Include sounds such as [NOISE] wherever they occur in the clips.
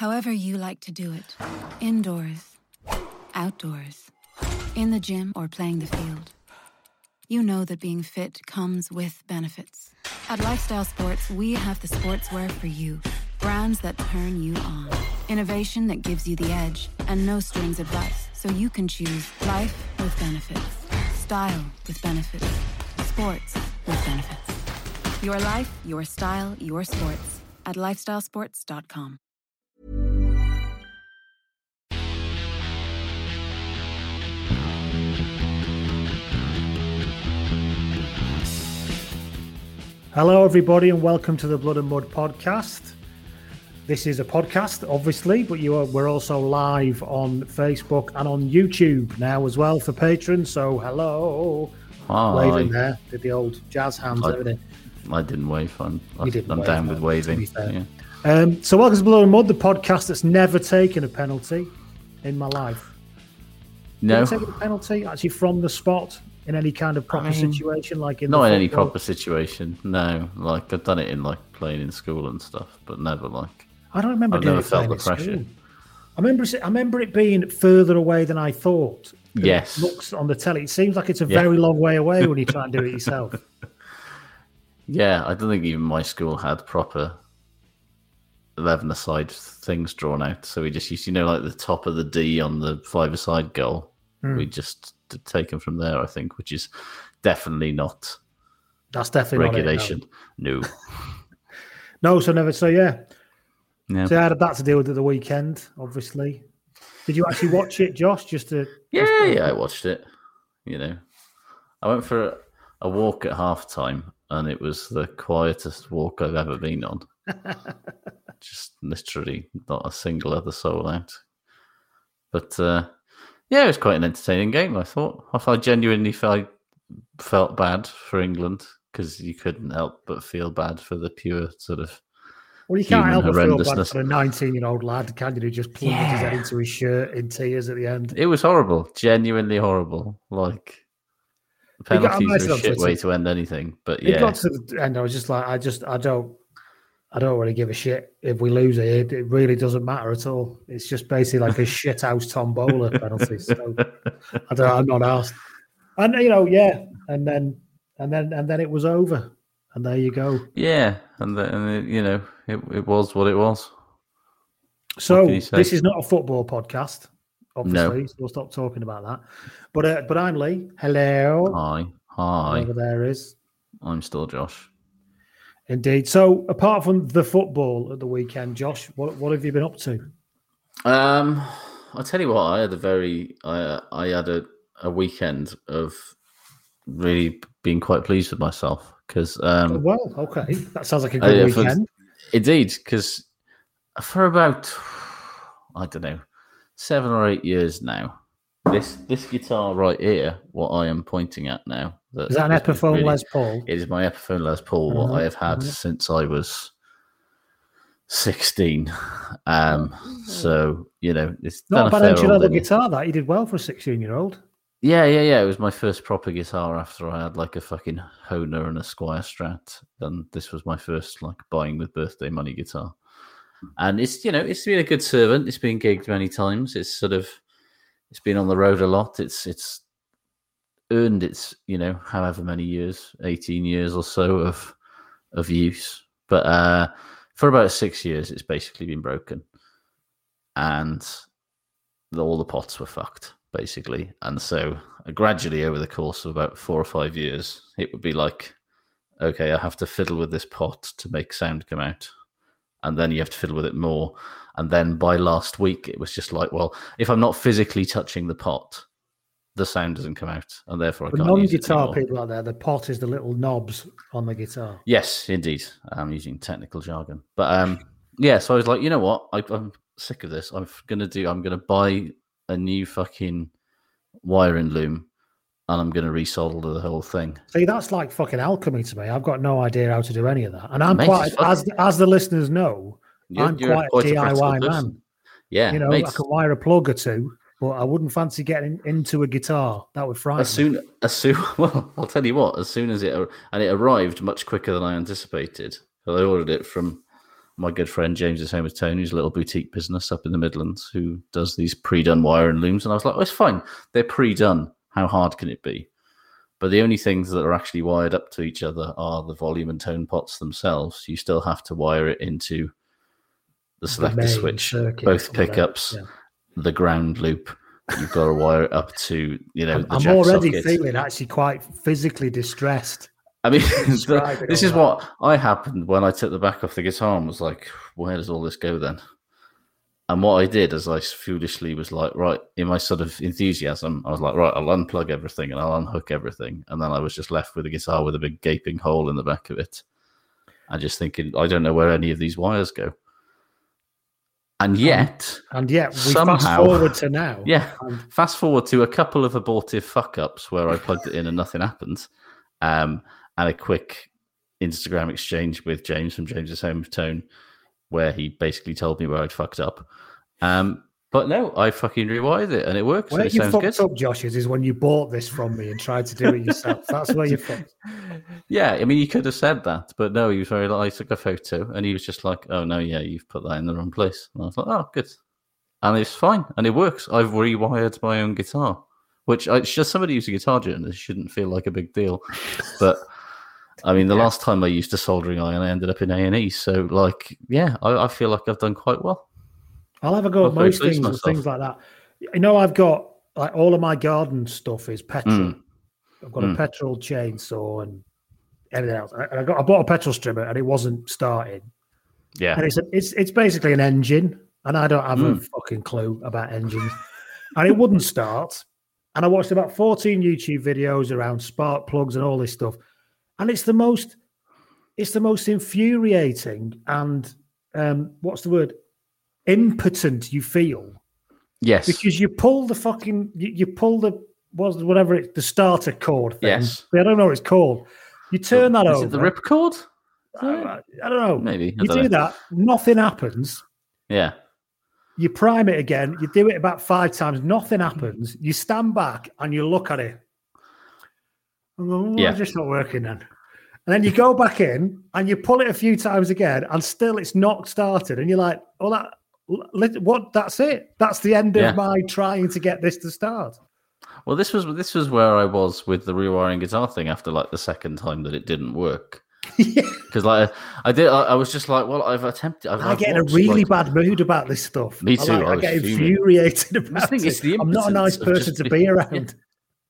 However, you like to do it indoors, outdoors, in the gym, or playing the field. You know that being fit comes with benefits. At Lifestyle Sports, we have the sportswear for you. Brands that turn you on. Innovation that gives you the edge. And no strings advice, so you can choose life with benefits. Style with benefits. Sports with benefits. Your life, your style, your sports. At lifestylesports.com. Hello, everybody, and welcome to the Blood and Mud podcast. This is a podcast, obviously, but you are, we're also live on Facebook and on YouTube now as well for patrons. So, hello, Hi. waving there, did the old jazz hands I- over there. I didn't wave. I'm, You didn't I'm wave, down with waving. Yeah. Um, so, welcome to Blood and Mud, the podcast that's never taken a penalty in my life. No, taken a penalty actually from the spot in any kind of proper mean, situation, like in not in any proper situation. No, like I've done it in like playing in school and stuff, but never like. I don't remember I've doing never it felt the at school. I remember, it- I remember it being further away than I thought. It Yes. looks on the telly. It seems like it's a Yeah. very long way away when you try and do it [LAUGHS] yourself. Yeah, I don't think even my school had proper eleven-a-side things drawn out. So we just used, you know, like the top of the D on the five-a-side goal. Hmm. We just taken from there, I think, which is definitely not That's definitely not it, no. regulation. No. [LAUGHS] No, so never. So yeah. Yeah. So I had that to deal with at the weekend. Obviously, did you actually watch it, Josh? Just to [LAUGHS] Yeah, yeah, I watched it. You know, I went for a, a walk at half time, and it was the quietest walk I've ever been on. [LAUGHS] Just literally not a single other soul out. But uh, yeah, it was quite an entertaining game. I thought. I thought genuinely felt felt bad for England because you couldn't help but feel bad for the pure sort of well, you can't help but feel bad for a nineteen-year-old lad, can you? Who just plunged his head into his shirt in tears at the end. It was horrible, genuinely horrible. Like We got- I penalties are a shit way to end anything. But It yeah, got to the end. I was just like, I just, I don't, I don't really give a shit if we lose it. It really doesn't matter at all. It's just basically like a [LAUGHS] shit house tombola penalty. So [LAUGHS] I don't, I'm not asked. And you know, yeah, and then and then and then it was over, and there you go. yeah, and then and it, you know it, it was what it was. So can you say? this is not a football podcast, obviously. So we'll stop talking about that. But uh, but I'm Lee. Hello, Hi, hi. over there is I'm still Josh. Indeed. So apart from the football at the weekend, Josh, what what have you been up to? Um, I'll tell you what. I had a very I I had a, a weekend of really being quite pleased with myself because um Well, okay, that sounds like a Oh, good yeah, for- weekend. Indeed, because for about I don't know seven or eight years now, this this guitar right here, what I am pointing at now, Is that an Epiphone really- Les Paul? It is my Epiphone Les Paul, what Mhm, I have had mhm. since I was 16. Um, so you know, it's Not a bad entry level guitar. That you did well for a sixteen-year-old. Yeah, yeah, yeah. It was my first proper guitar after I had like a fucking Hohner and a Squier Strat, and this was my first like buying with birthday money guitar. And it's you know it's been a good servant. It's been gigged many times. It's sort of it's been on the road a lot. It's it's earned its you know however many years, eighteen years or so of of use. But uh, for about six years, it's basically been broken, and the, all the pots were fucked basically. And so uh, gradually over the course of about four or five years, it would be like, okay, I have to fiddle with this pot to make sound come out. And then you have to fiddle with it more. And then by last week, it was just like, well, if I'm not physically touching the pot, the sound doesn't come out, and therefore I The can't non-guitar people out there, the pot is the little knobs on the guitar. Yes, indeed. I'm using technical jargon, but um, yeah. So I was like, you know what? I, I'm sick of this. I'm gonna do. I'm gonna buy a new fucking wiring loom, and I'm gonna resolder the whole thing. See, that's like fucking alchemy to me. I've got no idea how to do any of that, and I'm Mate, quite as as the listeners know, You're, I'm you're quite, quite a DIY man. Yeah, You know, mate. I can wire a plug or two, but I wouldn't fancy getting into a guitar. That would frighten As soon as soon, [LAUGHS] well, I'll tell you what. As soon as it and it arrived much quicker than I anticipated. So I ordered it from my good friend James's Home of Tone, who's a little boutique business up in the Midlands who does these pre-done wire and looms. And I was like, oh, it's fine. They're pre-done. How hard can it be? But the only things that are actually wired up to each other are the volume and tone pots themselves. You still have to wire it into the selector main switch, both pickups, yeah. the ground loop. You've got to wire it up to you know. I'm, the already socket. feeling actually quite physically distressed. I mean, [LAUGHS] [LAUGHS] the- this is that. what I happened when I took the back off the guitar and was like, where does all this go then? And what I did is I foolishly was like, right, in my sort of enthusiasm, I was like, right, I'll unplug everything and I'll unhook everything. And then I was just left with a guitar with a big gaping hole in the back of it. And just thinking, I don't know where any of these wires go. And yet, And yet, we fast Somehow- forward to now. [LAUGHS] yeah. and Fast forward to a couple of abortive fuck ups where I plugged it in and nothing happened, um, and a quick Instagram exchange with James from James's Home Tone, where he basically told me where I'd fucked up. Um, but no, I fucking rewired it and it works. Where and it you sounds fucked good. up, Josh, is, is when you bought this from me and tried to do it yourself. That's where you [LAUGHS] fucked. Yeah, I mean, you could have said that, but no, he was very like, I took a photo and he was just like, oh, no, yeah, you've put that in the wrong place. And I was like, oh, good. And it's fine and it works. I've rewired my own guitar, which I, it's just somebody who's a guitar and it shouldn't feel like a big deal. But [LAUGHS] I mean, the last time I used a soldering iron, I ended up in A&E. So, like, yeah, I, I feel like I've done quite well. I'll have a go at most things with and things like that. You know, I've got like all of my garden stuff is petrol. Mm. I've got Mm. a petrol chainsaw and everything else. And I got I bought a petrol strimmer and it wasn't starting. Yeah. And it's a, it's it's basically an engine, and I don't have a Mm. fucking clue about engines. and it wouldn't start. And I watched about 14 YouTube videos around spark plugs and all this stuff. And it's the most it's the most infuriating and um what's the word? Impotent you feel Yes. because you pull the fucking you, you pull the was whatever it's the starter cord thing. Yes. I don't know what it's called. You turn that Is over. Is it the ripcord? I, uh, I don't know. Maybe. I You do know. that, nothing happens. Yeah. You prime it again. You do it about five times. Nothing happens. You stand back and you look at it. And go, "Oh, Yeah. It's just not working then. And then you go back in and you pull it a few times again, and still it's not started. And you're like, "Oh, that let- what? That's it. That's the end of my trying to get this to start." Well, this was this was where I was with the rewiring guitar thing after like the second time that it didn't work. [LAUGHS] Yeah. Because like I did, I, I was just like, well, I've attempted. I've, I get in a really like- bad mood about this stuff. Me I too, like- I I, get fuming. infuriated [LAUGHS] about think it. it's the I'm not a nice person just to be [LAUGHS] around.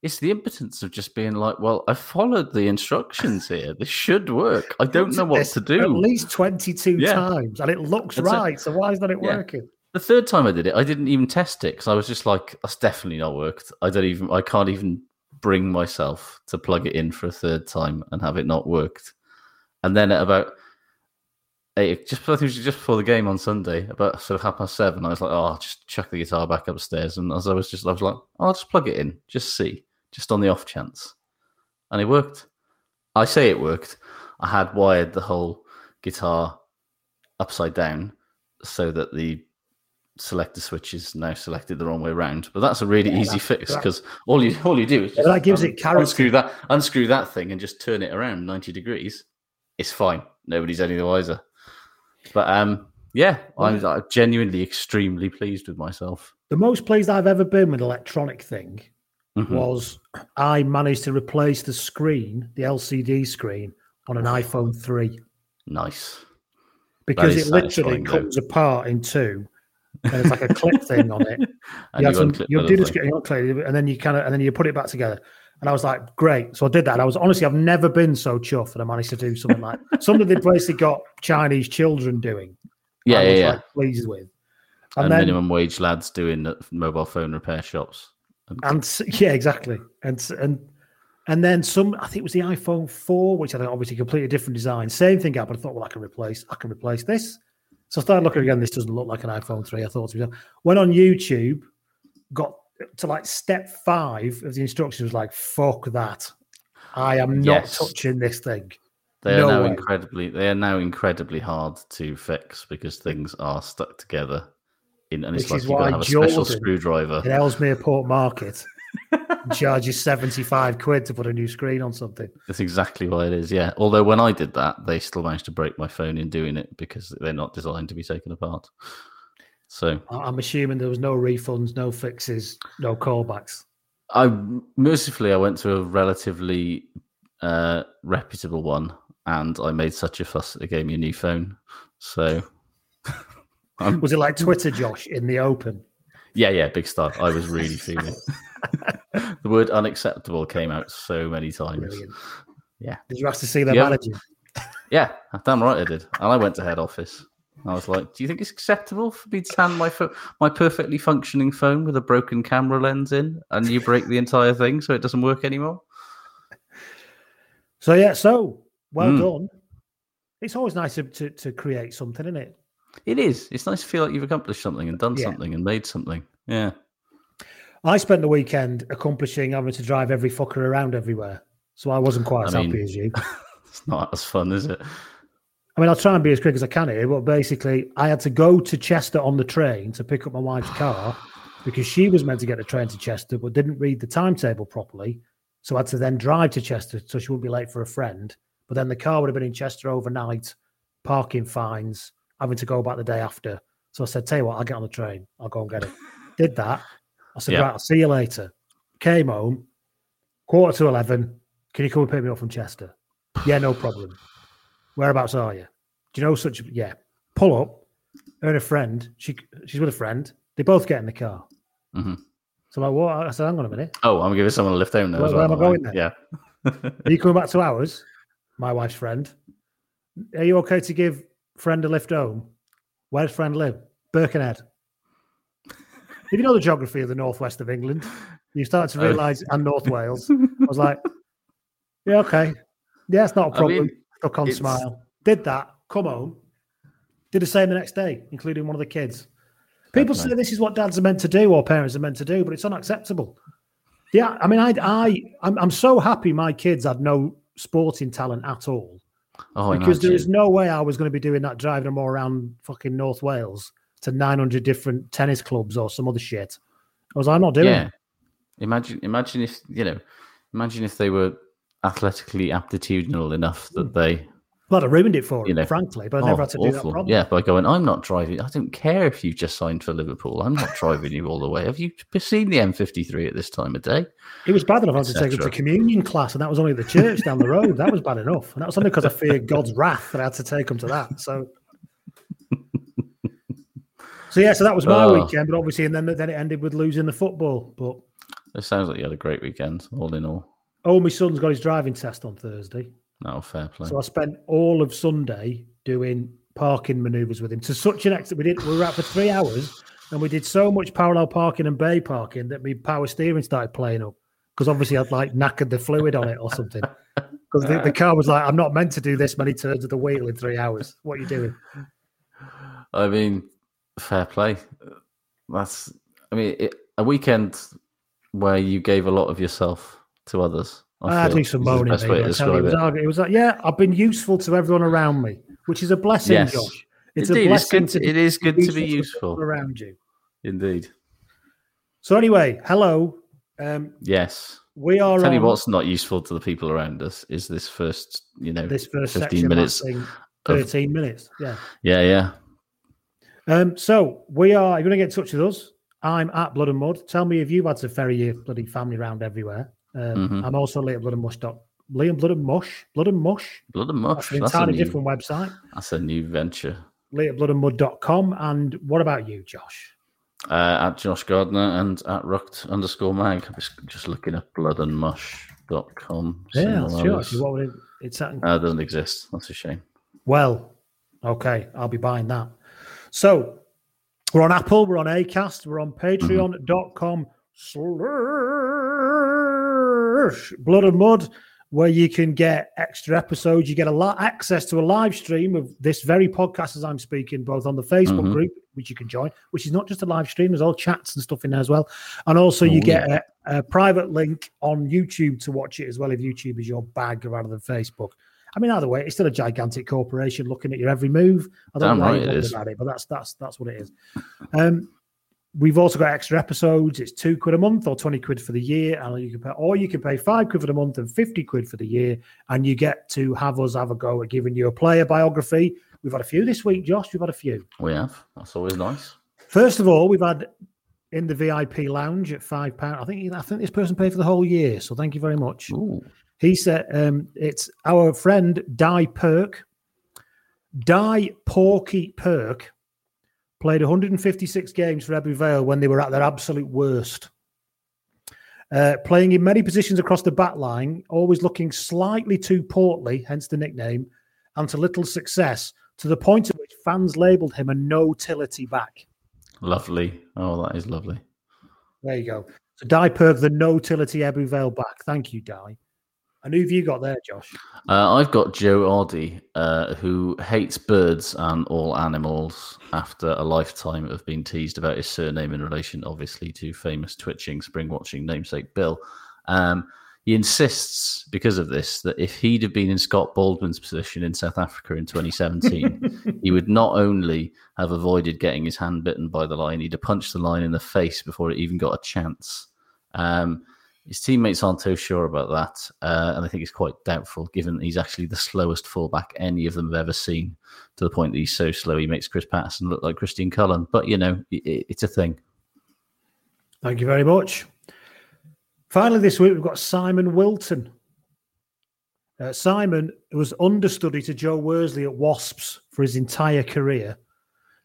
It's the impotence of just being like, well, I followed the instructions here. This should work. I don't know what to do. At least 22 Yeah. times, and it looks That's it. right. So why is not it Yeah. working? The third time I did it, I didn't even test it because I was just like, that's definitely not worked. I don't even, I can't even bring myself to plug it in for a third time and have it not worked. And then at about eight, just I think it was just before the game on Sunday, about sort of half past seven, I was like, oh, I'll just chuck the guitar back upstairs. And as I was just, I was like, oh, I'll just plug it in, just see, just on the off chance. And it worked. I say it worked. I had wired the whole guitar upside down so that the selector switch is now selected the wrong way around. But that's a really Yeah, easy fix because all you all you do is Yeah, just that gives it character. unscrew that unscrew that thing and just turn it around ninety degrees. It's fine. Nobody's any the wiser. But um, yeah, I'm, I'm genuinely extremely pleased with myself. The most pleased I've ever been with an electronic thing Mhm. was I managed to replace the screen, the LCD screen, on an iPhone 3 Nice. because it literally satisfying, though. comes apart in two. And it's like a clip thing on it. [LAUGHS] And you have you some, unclip you do the screen, you unclip it, and then you kind of, and then you put it back together. And I was like, great. So I did that. And I was honestly, I've never been so chuffed that I managed to do something like [LAUGHS] something they basically got Chinese children doing. Yeah, yeah, yeah. like, pleased with. And, And, then, minimum wage lads doing mobile phone repair shops. And yeah, exactly. And and and then some. I think it was the iPhone four, which I think obviously completely different design. Same thing happened. I thought, well, I can replace. I can replace this. So I started looking again. This doesn't look like an iPhone three. I thought to myself, went on YouTube, got to like step five of the instructions. Was like, fuck that. I am not Yes. touching this thing. They are No now way. incredibly they are now incredibly hard to fix because things are stuck together. In and it's Which like you've got to have a special screwdriver. [LAUGHS] In Ellesmere Port Market, [LAUGHS] charges seventy five quid to put a new screen on something. That's exactly why it is. Yeah. Although when I did that, they still managed to break my phone in doing it because they're not designed to be taken apart. So I'm assuming there was no refunds, no fixes, no callbacks. I mercifully I went to a relatively uh, reputable one, and I made such a fuss that they gave me a new phone. So [LAUGHS] I'm, Was it like Twitter, Josh, in the open? yeah, yeah, big stuff. I was really feeling. [LAUGHS] the word unacceptable came out so many times. Brilliant. Yeah. Did you ask to see their Yeah. manager? Yeah, damn right I did. And I went to head office. I was like, "Do you think it's acceptable for me to hand my pho- my perfectly functioning phone with a broken camera lens in, and you break the entire thing so it doesn't work anymore?" So yeah, so well Mm. done. It's always nice to, to, to create something, isn't it? It is. It's nice to feel like you've accomplished something and done Yeah. something and made something. Yeah. I spent the weekend accomplishing having to drive every fucker around everywhere. So I wasn't quite I as mean- happy as you. [LAUGHS] It's not as fun, is it? I mean, I'll try and be as quick as I can here, but basically, I had to go to Chester on the train to pick up my wife's car [SIGHS] because she was meant to get the train to Chester, but didn't read the timetable properly. So I had to then drive to Chester so she wouldn't be late for a friend. But then the car would have been in Chester overnight, parking fines, having to go back the day after. So I said, Tell you what, I'll get on the train. I'll go and get it. [LAUGHS] Did that. I said, Yeah. Right, I'll see you later. Came home, quarter to 11. Can you come and pick me up from Chester? [SIGHS] Yeah, no problem. Whereabouts are you? Do you know such? Yeah. Pull up. Her and a friend. She she's with a friend. They both get in the car. Mhm. So I'm like, what? I said, hang on a minute. Oh, I'm giving someone a lift home now. Where- where well, am I going Yeah. [LAUGHS] Are you coming back to ours? My wife's friend. Are you okay to give friend a lift home? Where does friend live? Birkenhead. if you know the geography of the northwest of England, you start to [LAUGHS] Oh. realise, and North Wales. I was like, [LAUGHS] yeah, okay. Yeah, it's not a problem. mean, Stuck on it's- smile. Did that, come home, did the same the next day, including one of the kids. People say this is what dads are meant to do or parents are meant to do, but it's unacceptable. Yeah, I mean, I, I, I'm, I'm so happy my kids had no sporting talent at all Oh, because there is no way I was going to be doing that, driving them all around fucking North Wales to 900 different tennis clubs or some other shit. I was like, I'm not doing Yeah. it. Imagine, imagine if you know, imagine if they were athletically aptitudinal enough that hmm. they, Well, I ruined it for You them, know, frankly, but I oh, never had to do that awful. properly. Yeah, by going, I'm not driving. I don't care if you've just signed for Liverpool. I'm not driving you all the way. Have you seen the M53 at this time of day? It was bad enough I had to take them to communion class, and that was only the church down the road. That was bad enough. And that was only because I feared God's wrath that I had to take him to that. So, [LAUGHS] so yeah, so that was my Oh. weekend. But obviously, and then then it ended with losing the football. But It sounds like you had a great weekend, all in all. oh, my son's got his driving test on Thursday, No, fair play. so I spent all of Sunday doing parking manoeuvres with him to such an extent. We did. We were out for three hours, and we did so much parallel parking and bay parking that my power steering started playing up because obviously I'd like knackered the fluid on it or something. [LAUGHS] Because the, the car was like, I'm not meant to do this many turns of the wheel in three hours. What are you doing? I mean, fair play. That's, I mean, it, a weekend where you gave a lot of yourself to others. I, feel do some moaning. best way maybe. to I tell you, describe it, was, it. was like, yeah, I've been useful to everyone around me, which is a blessing, Yes. Josh. It's Indeed, a it's blessing good. to be it is good to be useful. around you. Indeed. So anyway, hello. Um, Yes. we are Tell you on what's not useful to the people around us is this first, you know, this first 15 section minutes. of- 13 minutes. Yeah. Yeah, yeah. Um, so we are. You're going to get in touch with us. I'm at Blood and Mud. Tell me if you've had to ferry your bloody family around everywhere. Um, Mhm. I'm also Liam Blood and Mush. Dot, Liam Blood and Mush. Blood and Mush. Blood and That's mush. an That's a, entirely new, different website. that's a new venture. LiamBloodandMud.com. And what about you, Josh? Uh, at Josh Gardner and at Rucked underscore mag. I'm just, just looking at bloodandmush.com. Yeah, sure. What it? It's at, Uh, it doesn't exist. That's a shame. well, okay. I'll be buying that. So we're on Apple. We're on Acast. We're on Patreon.com slash Blood and Mud, where you can get extra episodes. You get a lot access to a live stream of this very podcast as I'm speaking, both on the Facebook Mhm. group, which you can join, which is not just a live stream. There's all chats and stuff in there as well, and also you Oh, get a, a private link on YouTube to watch it as well if YouTube is your bag rather than Facebook. I mean, either way, it's still a gigantic corporation looking at your every move. I don't Damn know right it is. it, but that's that's that's what it is. Um, we've also got extra episodes. It's two quid a month or twenty quid for the year, and you can pay, or you can pay five quid for the month and fifty quid for the year, and you get to have us have a go at giving you a player biography. We've had a few this week, Josh. We've had a few. We have. That's always nice. First of all, we've had in the VIP lounge at five pound. I think I think this person paid for the whole year, so thank you very much. Ooh. He said um, it's our friend Di Perk. Di Porky Perk played 156 games for Ebbw Vale when they were at their absolute worst. Uh, playing in many positions across the back line, always looking slightly too portly, hence the nickname, and to little success, to the point at which fans labelled him a no-tility back. Lovely. Oh, that is lovely. There you go. So Di Perk, the no-tility Ebbw Vale back. Thank you, Di. And who have you got there, Josh? Uh, I've got Joe Oddie, uh, who hates birds and all animals after a lifetime of being teased about his surname in relation, obviously, to famous twitching, spring watching namesake Bill. Um, he insists, because of this, that if he'd have been in Scott Baldwin's position in South Africa in 2017, [LAUGHS] he would not only have avoided getting his hand bitten by the lion, he'd have punched the lion in the face before it even got a chance. Um, his teammates aren't too sure about that, uh, and I think it's quite doubtful, given he's actually the slowest fullback any of them have ever seen. To the point that he's so slow, he makes Chris Paterson look like Christian Cullen. But you know, it, it's a thing. Thank you very much. Finally, this week we've got Simon Wilton. Uh, Simon was understudy to Joe Worsley at Wasps for his entire career.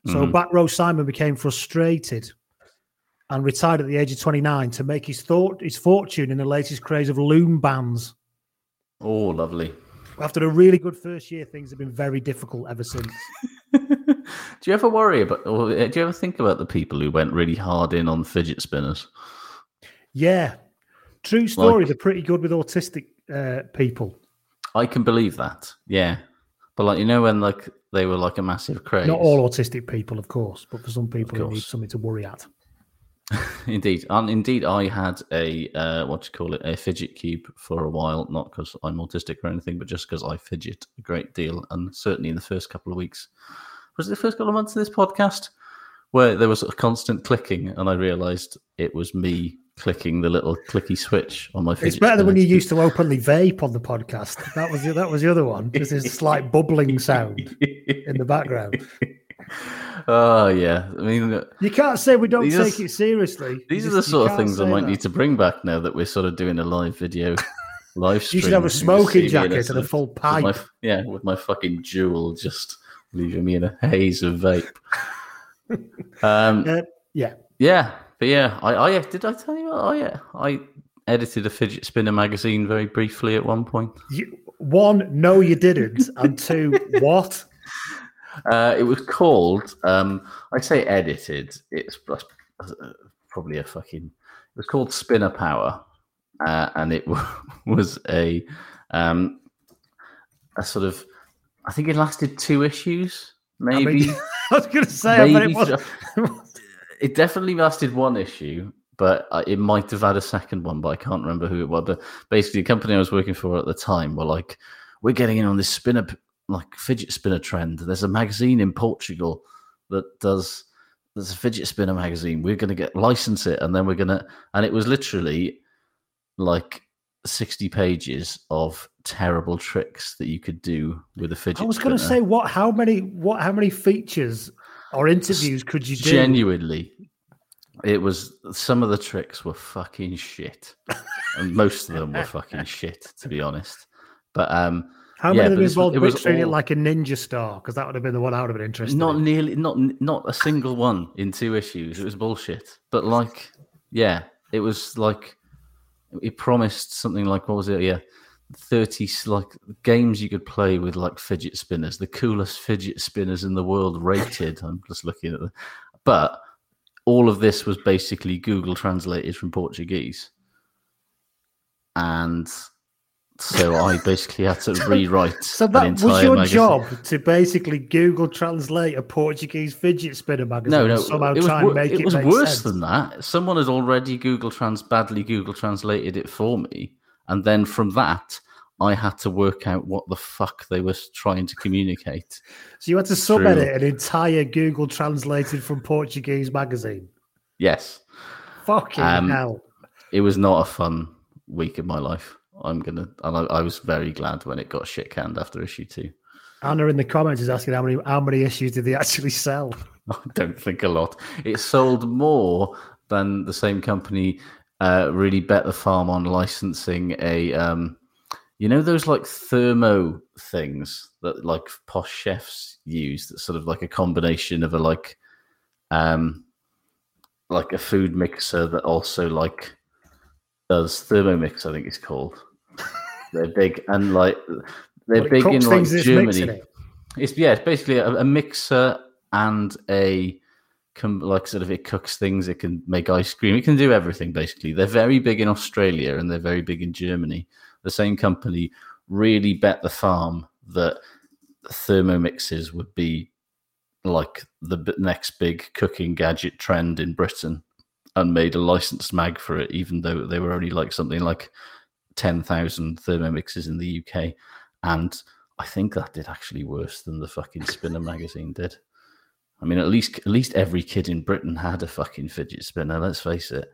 So Mhm. back row Simon became frustrated and retired at the age of 29 to make his thought his fortune in the latest craze of loom bands. Oh, lovely. After a really good first year, things have been very difficult ever since. [LAUGHS] do you ever worry about, or uh, do you ever think about the people who went really hard in on fidget spinners? Yeah, true story. Like- They're pretty good with autistic uh, people. I can believe that. Yeah, but like you know, when like they were like a massive craze. Not all autistic people, of course, but for some people, it course. needs something to worry at. [LAUGHS] Indeed, and indeed, I had a uh, what do you call it, a fidget cube for a while. Not because I'm autistic or anything, but just because I fidget a great deal, and certainly in the first couple of weeks, was it the first couple of months of this podcast where there was a constant clicking, and I realised it was me clicking the little clicky switch on my fidget. It's better than when you used to openly vape on the podcast. That was the, that was the other one. Just this slight bubbling sound in the background. [LAUGHS] oh yeah, I mean. You can't say we don't These are take it seriously. These You are the just- sort of things I might that. need to bring back now that we're sort of doing a live video, [LAUGHS] live stream. You should have a smoking see me in jacket and a full with my pipe. yeah, with my fucking Juul just leaving me in a haze of vape. [LAUGHS] um, Uh, yeah, yeah, but yeah, I, I did I tell you? Oh yeah, I edited a fidget spinner magazine very briefly at one point. you, one, no, you didn't, and two, [LAUGHS] what? Uh, it was called. Um, I say edited. It's uh, probably a fucking. It was called Spinner Power, uh, and it [LAUGHS] was a um, a sort of. I think it lasted two issues, I maybe. mean, [LAUGHS] I was going to say, I it was. it definitely lasted one issue, but uh, it might have had a second one, but I can't remember who it was. But basically, the company I was working for at the time were like, "We're getting in on this spinner like fidget spinner trend. There's a magazine in Portugal that does. There's a fidget spinner magazine. We're going to get license it, and then we're going to. And it was literally like 60 pages of terrible tricks that you could do with a fidget. I was going to say what? How many? What? How many features or interviews could you do? Genuinely, it was some of the tricks were fucking shit, [LAUGHS] and most of them were fucking shit, to be honest. But um, How yeah, many of but them this was- involved it was Bricks it all- like a ninja star? Because that would have been the one I would have been interested. not in. nearly, not not a single one in two issues. It was bullshit. But like, yeah, it was like it promised something like what was it? Yeah. thirty like games you could play with like fidget spinners the coolest fidget spinners in the world rated i'm just looking at the but all of this was basically Google translated from Portuguese. And so I [LAUGHS] basically had to rewrite So an that was your magazine. job to basically Google translate a Portuguese fidget spinner magazine. No, no, somehow it was, try and make it, it was worse sense. than that. Someone had already Google Trans badly Google translated it for me, and then from that, I had to work out what the fuck they were trying to communicate. [LAUGHS] So you had to True. subedit an entire Google translated from Portuguese magazine. Yes, Fucking Um, hell! it was not a fun week of my life. I'm gonna, and I, I was very glad when it got shit canned after issue two. Anna in the comments is asking how many how many issues did they actually sell? [LAUGHS] I don't think a lot. It sold more than the same company uh, really bet the farm on licensing a, um, you know, those like thermo things that like posh chefs use. That's sort of like a combination of a like, um, like a food mixer that also like does thermomix. I think it's called. [LAUGHS] they're big and like they're Well, big in like things it's mixing Germany. it. It's yeah, it's basically a, a mixer and a like sort of it cooks things. It can make ice cream. It can do everything basically. They're very big in Australia and they're very big in Germany. The same company really bet the farm that thermomixes would be like the next big cooking gadget trend in Britain and made a licensed mag for it, even though they were only like something like 10,000 thermomixes in the UK. And I think that did actually worse than the fucking Spinner magazine did. I mean, at least at least every kid in Britain had a fucking fidget spinner. Let's face it.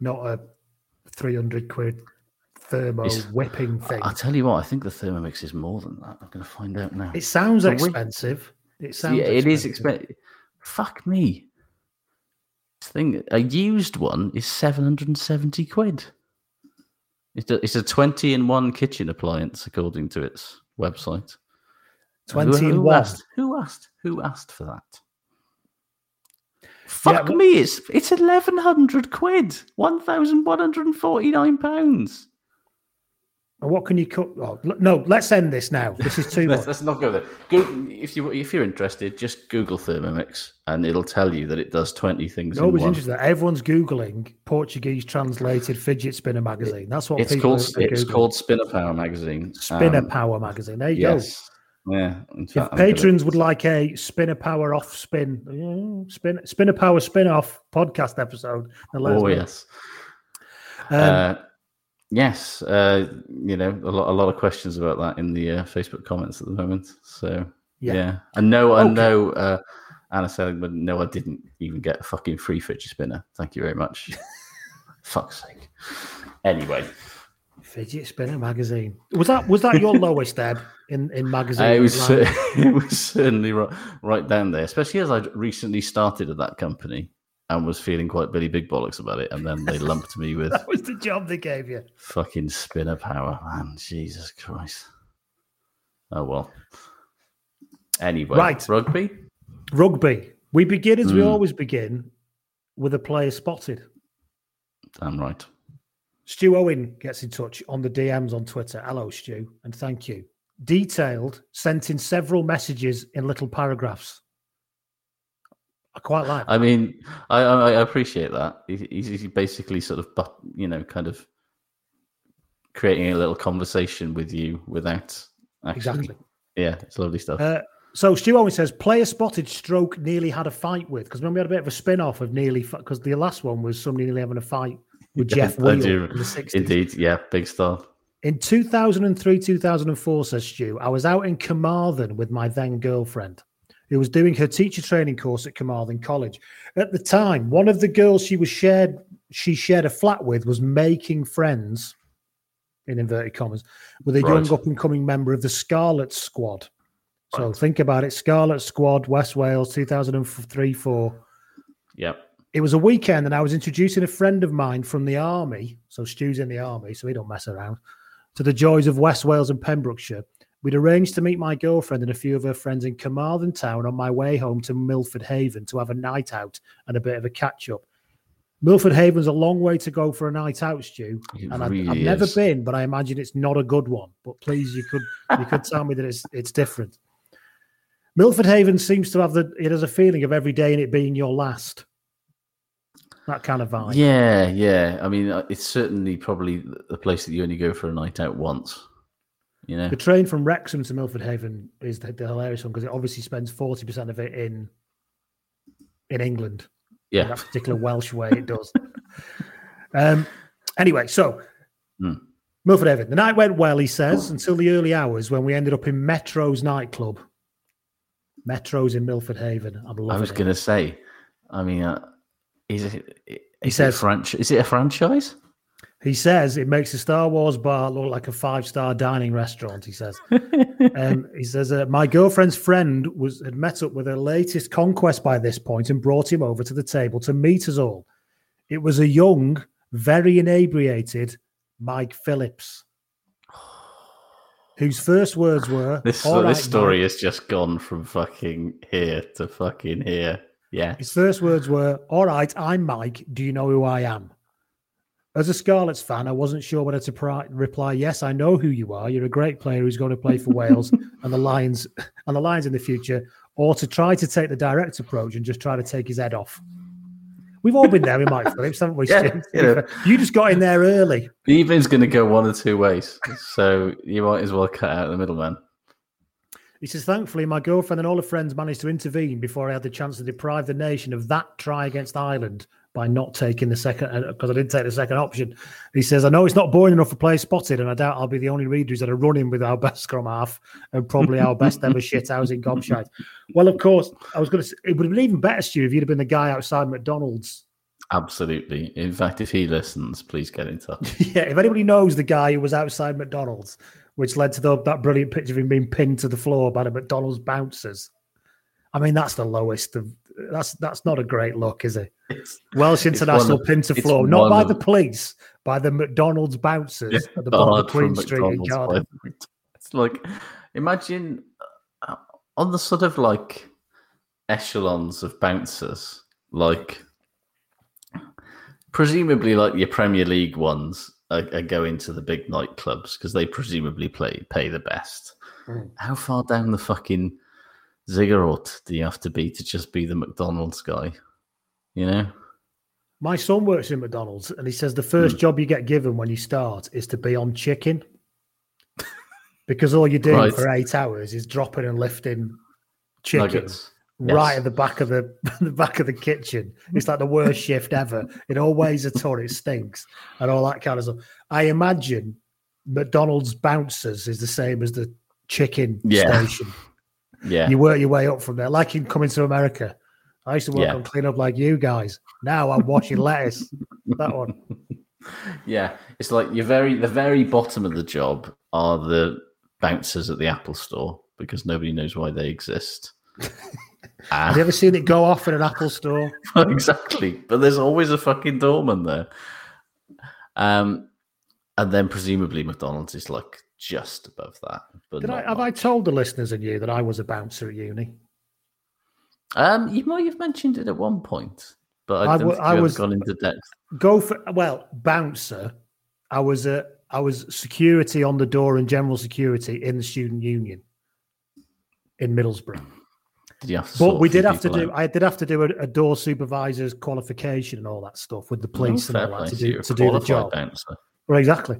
Not a three hundred quid thermo It's- whipping thing. I'll tell you what. I think the Thermomix is more than that. I'm going to find out now. It sounds wi- expensive. It sounds yeah, it is expensive. expensive. Fuck me. Thing, a used one is seven hundred and seventy quid. It's a, it's a twenty in one kitchen appliance, according to its website. Twenty who, in who one. Asked, who asked? Who asked for that? Fuck well- me! It's it's eleven hundred quid, one thousand one hundred and forty nine pounds. And what can you cook? Oh, no, let's end this now. This is too [LAUGHS] Let's, much. let's not go there. Go, if you if you're interested, just Google Thermomix, and it'll tell you that it does twenty things. in Nobody's one. interested. Everyone's googling Portuguese translated fidget spinner magazine. That's what It's called it's called Spinner Power magazine. Spinner Um, Power magazine. There you Yes. Yeah. Go. fact, If I'm gonna- patrons would like a Spinner Power off spin, spin Spinner Power spin off podcast episode, then let us Oh yes. Um, uh, yes. Uh, you know, a lot a lot of questions about that in the uh, Facebook comments at the moment. So Yeah. yeah. And no, I know. Uh, Anna Seligman, no, I didn't even get a fucking free fidget spinner. Thank you very much. [LAUGHS] Fuck's sake. Anyway, Fidget Spinner magazine. Was that was that your [LAUGHS] lowest ebb in in magazine? Uh, it was [LAUGHS] it was certainly right, right down there, especially as I recently started at that company and was feeling quite Billy Big Bollocks about it, and then they lumped me [LAUGHS] with that was the job they gave you. fucking spinner power, man. Jesus Christ. Oh well. Anyway, Right. rugby. Rugby. We begin as we Mm. always begin with a player spotted. Damn right. Stu Owen gets in touch on the DMs on Twitter. Hello, Stu, and thank you. Detailed, sent in several messages in little paragraphs. I quite like. I mean, I I, I appreciate that. He's, he's basically sort of, but you know, kind of creating a little conversation with you without actually. exactly. Yeah, it's lovely stuff. Uh, so Stu Owen says, player spotted stroke nearly had a fight with because remember we had a bit of a spin off of nearly because the last one was somebody nearly having a fight with [LAUGHS] Geoff Wheel do in the 60s. Indeed, yeah, big star. In 2003, 2004, says Stu, I was out in Carmarthen with my then girlfriend, who was doing her teacher training course at Carmarthen College. At the time, one of the girls she was shared she shared a flat with was making friends, in inverted commas, with a Right. young up and coming member of the Scarlet Squad. So think about it: Scarlet Squad, West Wales, 2003, four. Yep. It was a weekend, and I was introducing a friend of mine from the army. So Stu's in the army, so he don't mess around. To the joys of West Wales and Pembrokeshire. We'd arranged to meet my girlfriend and a few of her friends in Carmarthen Town on my way home to Milford Haven to have a night out and a bit of a catch up. Milford Haven's a long way to go for a night out, Stu, It and really I've never been, but I imagine it's not a good one. But please, you could you could tell me that it's it's different. Milford Haven seems to have the it has a feeling of every day and it being your last. That kind of vibe. Yeah, yeah. I mean, uh, it's certainly probably the place that you only go for a night out once. You know, The train from Wrexham to Milford Haven is the, the hilarious one because it obviously spends forty percent of it in in England. in yeah, that particular Welsh way it does. [LAUGHS] um, anyway, so Hmm. Milford Haven. The night went well, he says, until the early hours when we ended up in Metro's nightclub. Metro's in Milford Haven. I'm loving I was going to say. I mean, uh, is it? Is He it says- French? Is it a franchise? He says it makes a Star Wars bar look like a five star dining restaurant. He says. [LAUGHS] um, he says uh, my girlfriend's friend was had met up with her latest conquest by this point and brought him over to the table to meet us all. It was a young, very inebriated Mike Phillips, whose first words were, This "All this right, story Mike." has just gone from fucking here to fucking here. Yeah, His first words were, All right, I'm Mike. Do you know who I am? As a Scarlets fan, I wasn't sure whether to pri- reply, Yes, I know who you are. You're a great player who's going to play for Wales [LAUGHS] and the Lions and the Lions in the future, or to try to take the direct approach and just try to take his head off. We've all been there with Mike Phillips, haven't we? [LAUGHS] Yeah, Stu? you know. You just got in there early. the evening's going to go one or two ways, so you might as well cut out the middleman. He says, Thankfully, my girlfriend and all her friends managed to intervene before I had the chance to deprive the nation of that try against Ireland by not taking the second, uh, because I didn't take the second option. He says, I know it's not boring enough for players spotted, and I doubt I'll be the only reader who's had a run in with our best scrum half and probably our best ever [LAUGHS] shit housing gobshite. Well, of course, I was going to say, it would have been even better, Stu, if you'd have been the guy outside McDonald's. Absolutely. In fact, if he listens, please get in touch. [LAUGHS] yeah, if anybody knows the guy who was outside McDonald's, which led to the, that brilliant picture of him being pinned to the floor by the McDonald's bouncers. I mean, that's the lowest of. That's that's not a great look, is it? It's, Welsh international of- to floor, not by of- the police, by the McDonald's bouncers at the bottom of Queen Street in Cardiff. It's like imagine uh, on the sort of like echelons of bouncers, like presumably like your Premier League ones are, are going to the big nightclubs because they presumably play pay the best. Mm. How far down the fucking ziggurat do you have to be to just be the McDonald's guy? You know? My son works in McDonald's, and he says the first hmm. job you get given when you start is to be on chicken, [LAUGHS] because all you're doing Right. for eight hours is dropping and lifting chicken. Nuggets. right Yes. at the back of the [LAUGHS] the back of the kitchen. It's like the worst shift ever. It always a ton. It stinks and all that kind of stuff. I imagine McDonald's bouncers is the same as the chicken Yeah. station. [LAUGHS] Yeah. You work your way up from there, like in coming to America. I used to work Yeah. on clean up like you guys. Now I'm washing lettuce. That one. [LAUGHS] Yeah, it's like you're very the very bottom of the job are the bouncers at the Apple store because nobody knows why they exist. [LAUGHS] Have you ever seen it go off in an Apple store? [LAUGHS] exactly, but there's always a fucking doorman there. Um, and then presumably McDonald's is like just above that. But Did I, have I told the listeners and you that I was a bouncer at uni? Um, you might have mentioned it at one point, but I I don't think I was- gone into depth. go for well bouncer i was a i was security on the door and general security in the student union in middlesbrough Did you have to but we did have to do out? i did have to do a, a door supervisor's qualification and all that stuff with the police Oh, and all that to do to do the job bouncer. well exactly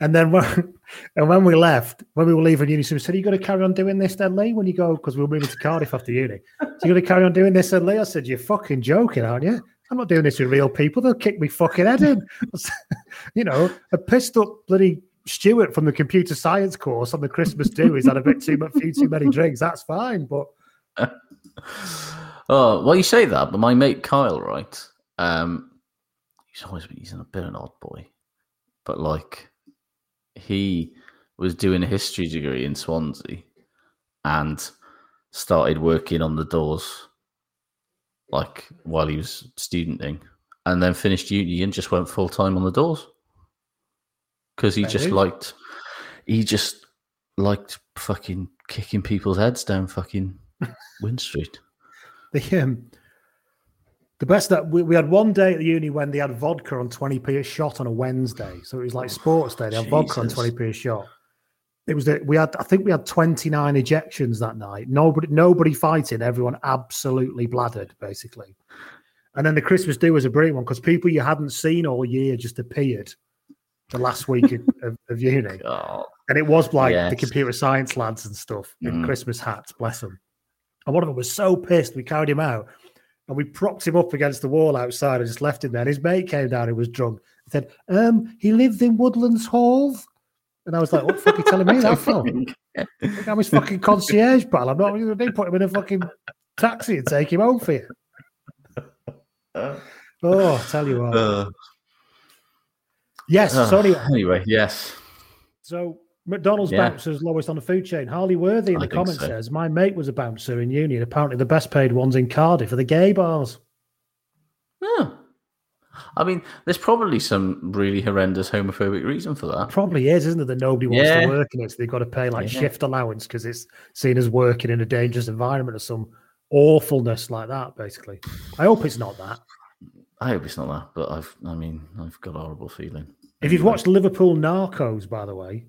and then when, [LAUGHS] and when we left, when we were leaving uni, someone said, Are you going to carry on doing this then, Lee, when you go? Because we were moving to Cardiff after uni. So you're going to carry on doing this then, Lee? I said, You're fucking joking, aren't you? I'm not doing this with real people. They'll kick me fucking head in. [LAUGHS] you know, a pissed up bloody Stuart from the computer science course on the Christmas do he's had a bit too much, few too many drinks. That's fine, but [LAUGHS] oh, well, you say that, but my mate Kyle, right? Um, he's always been he's a bit of an odd boy, but like he was doing a history degree in Swansea and started working on the doors like while he was studenting and then finished uni and just went full time on the doors because he just liked he just liked fucking kicking people's heads down fucking [LAUGHS] Wind Street. The um, the best that we, we had one day at the uni when they had vodka on 20p a shot on a Wednesday. So it was like sports day. They had vodka on 20p a shot. It was that we had I think we had 29 ejections that night. Nobody nobody fighting, everyone absolutely bladdered, basically. And then the Christmas do was a brilliant one because people you hadn't seen all year just appeared the last week of, [LAUGHS] of, uni. Oh, And it was like Yes. the computer science lads and stuff in Mm. Christmas hats, bless them. And one of them was so pissed, we carried him out and we propped him up against the wall outside and just left him there. And his mate came down who was drunk and said, um, he lives in Woodlands Hall. And I was like, what the fuck are you telling me that for? I'm his fucking concierge, pal. I'm not going to put him in a fucking taxi and take him home for you. [LAUGHS] Oh, I tell you what. Uh, yes, uh, so anyway, anyway, yes. So McDonald's Yeah. bouncers lowest on the food chain. Harley Worthy in I the comments so. says, My mate was a bouncer in union. apparently the best paid ones in Cardiff are the gay bars. Yeah. I mean, there's probably some really horrendous homophobic reason for that. Probably is, isn't it? That nobody wants Yeah. to work in it, so they've got to pay like Yeah. shift allowance because it's seen as working in a dangerous environment or some awfulness like that, basically. I hope it's not that. I hope it's not that, but I've, I mean, I've got a horrible feeling. If you've watched Liverpool Narcos, by the way,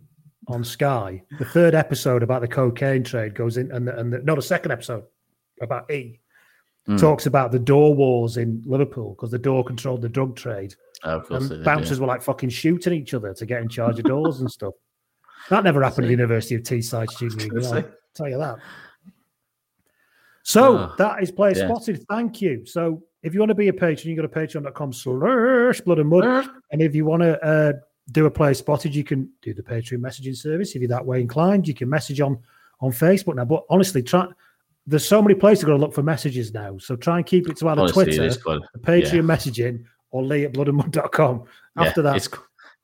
on Sky, the third episode about the cocaine trade goes in, and the, and the, no, the second episode about E Mm. talks about the door wars in Liverpool because the door controlled the drug trade, Oh, of course, and did, bouncers yeah. were like fucking shooting each other to get in charge of doors and stuff. That never happened at the University of Teesside Student Union. [LAUGHS] I'll tell you that. So Ah, that is player yeah. spotted. Thank you. So if you want to be a patron, you go to patreon.com slash blood and mud. And if you want to uh, do a player spotted, you can do the Patreon messaging service. If you're that way inclined, you can message on on Facebook now. But honestly, try. There's so many places going to look for messages now. So try and keep it to either Honestly, Twitter, the Patreon yeah. messaging, or Lee at bloodandmud.com. Yeah, After that, it's, it's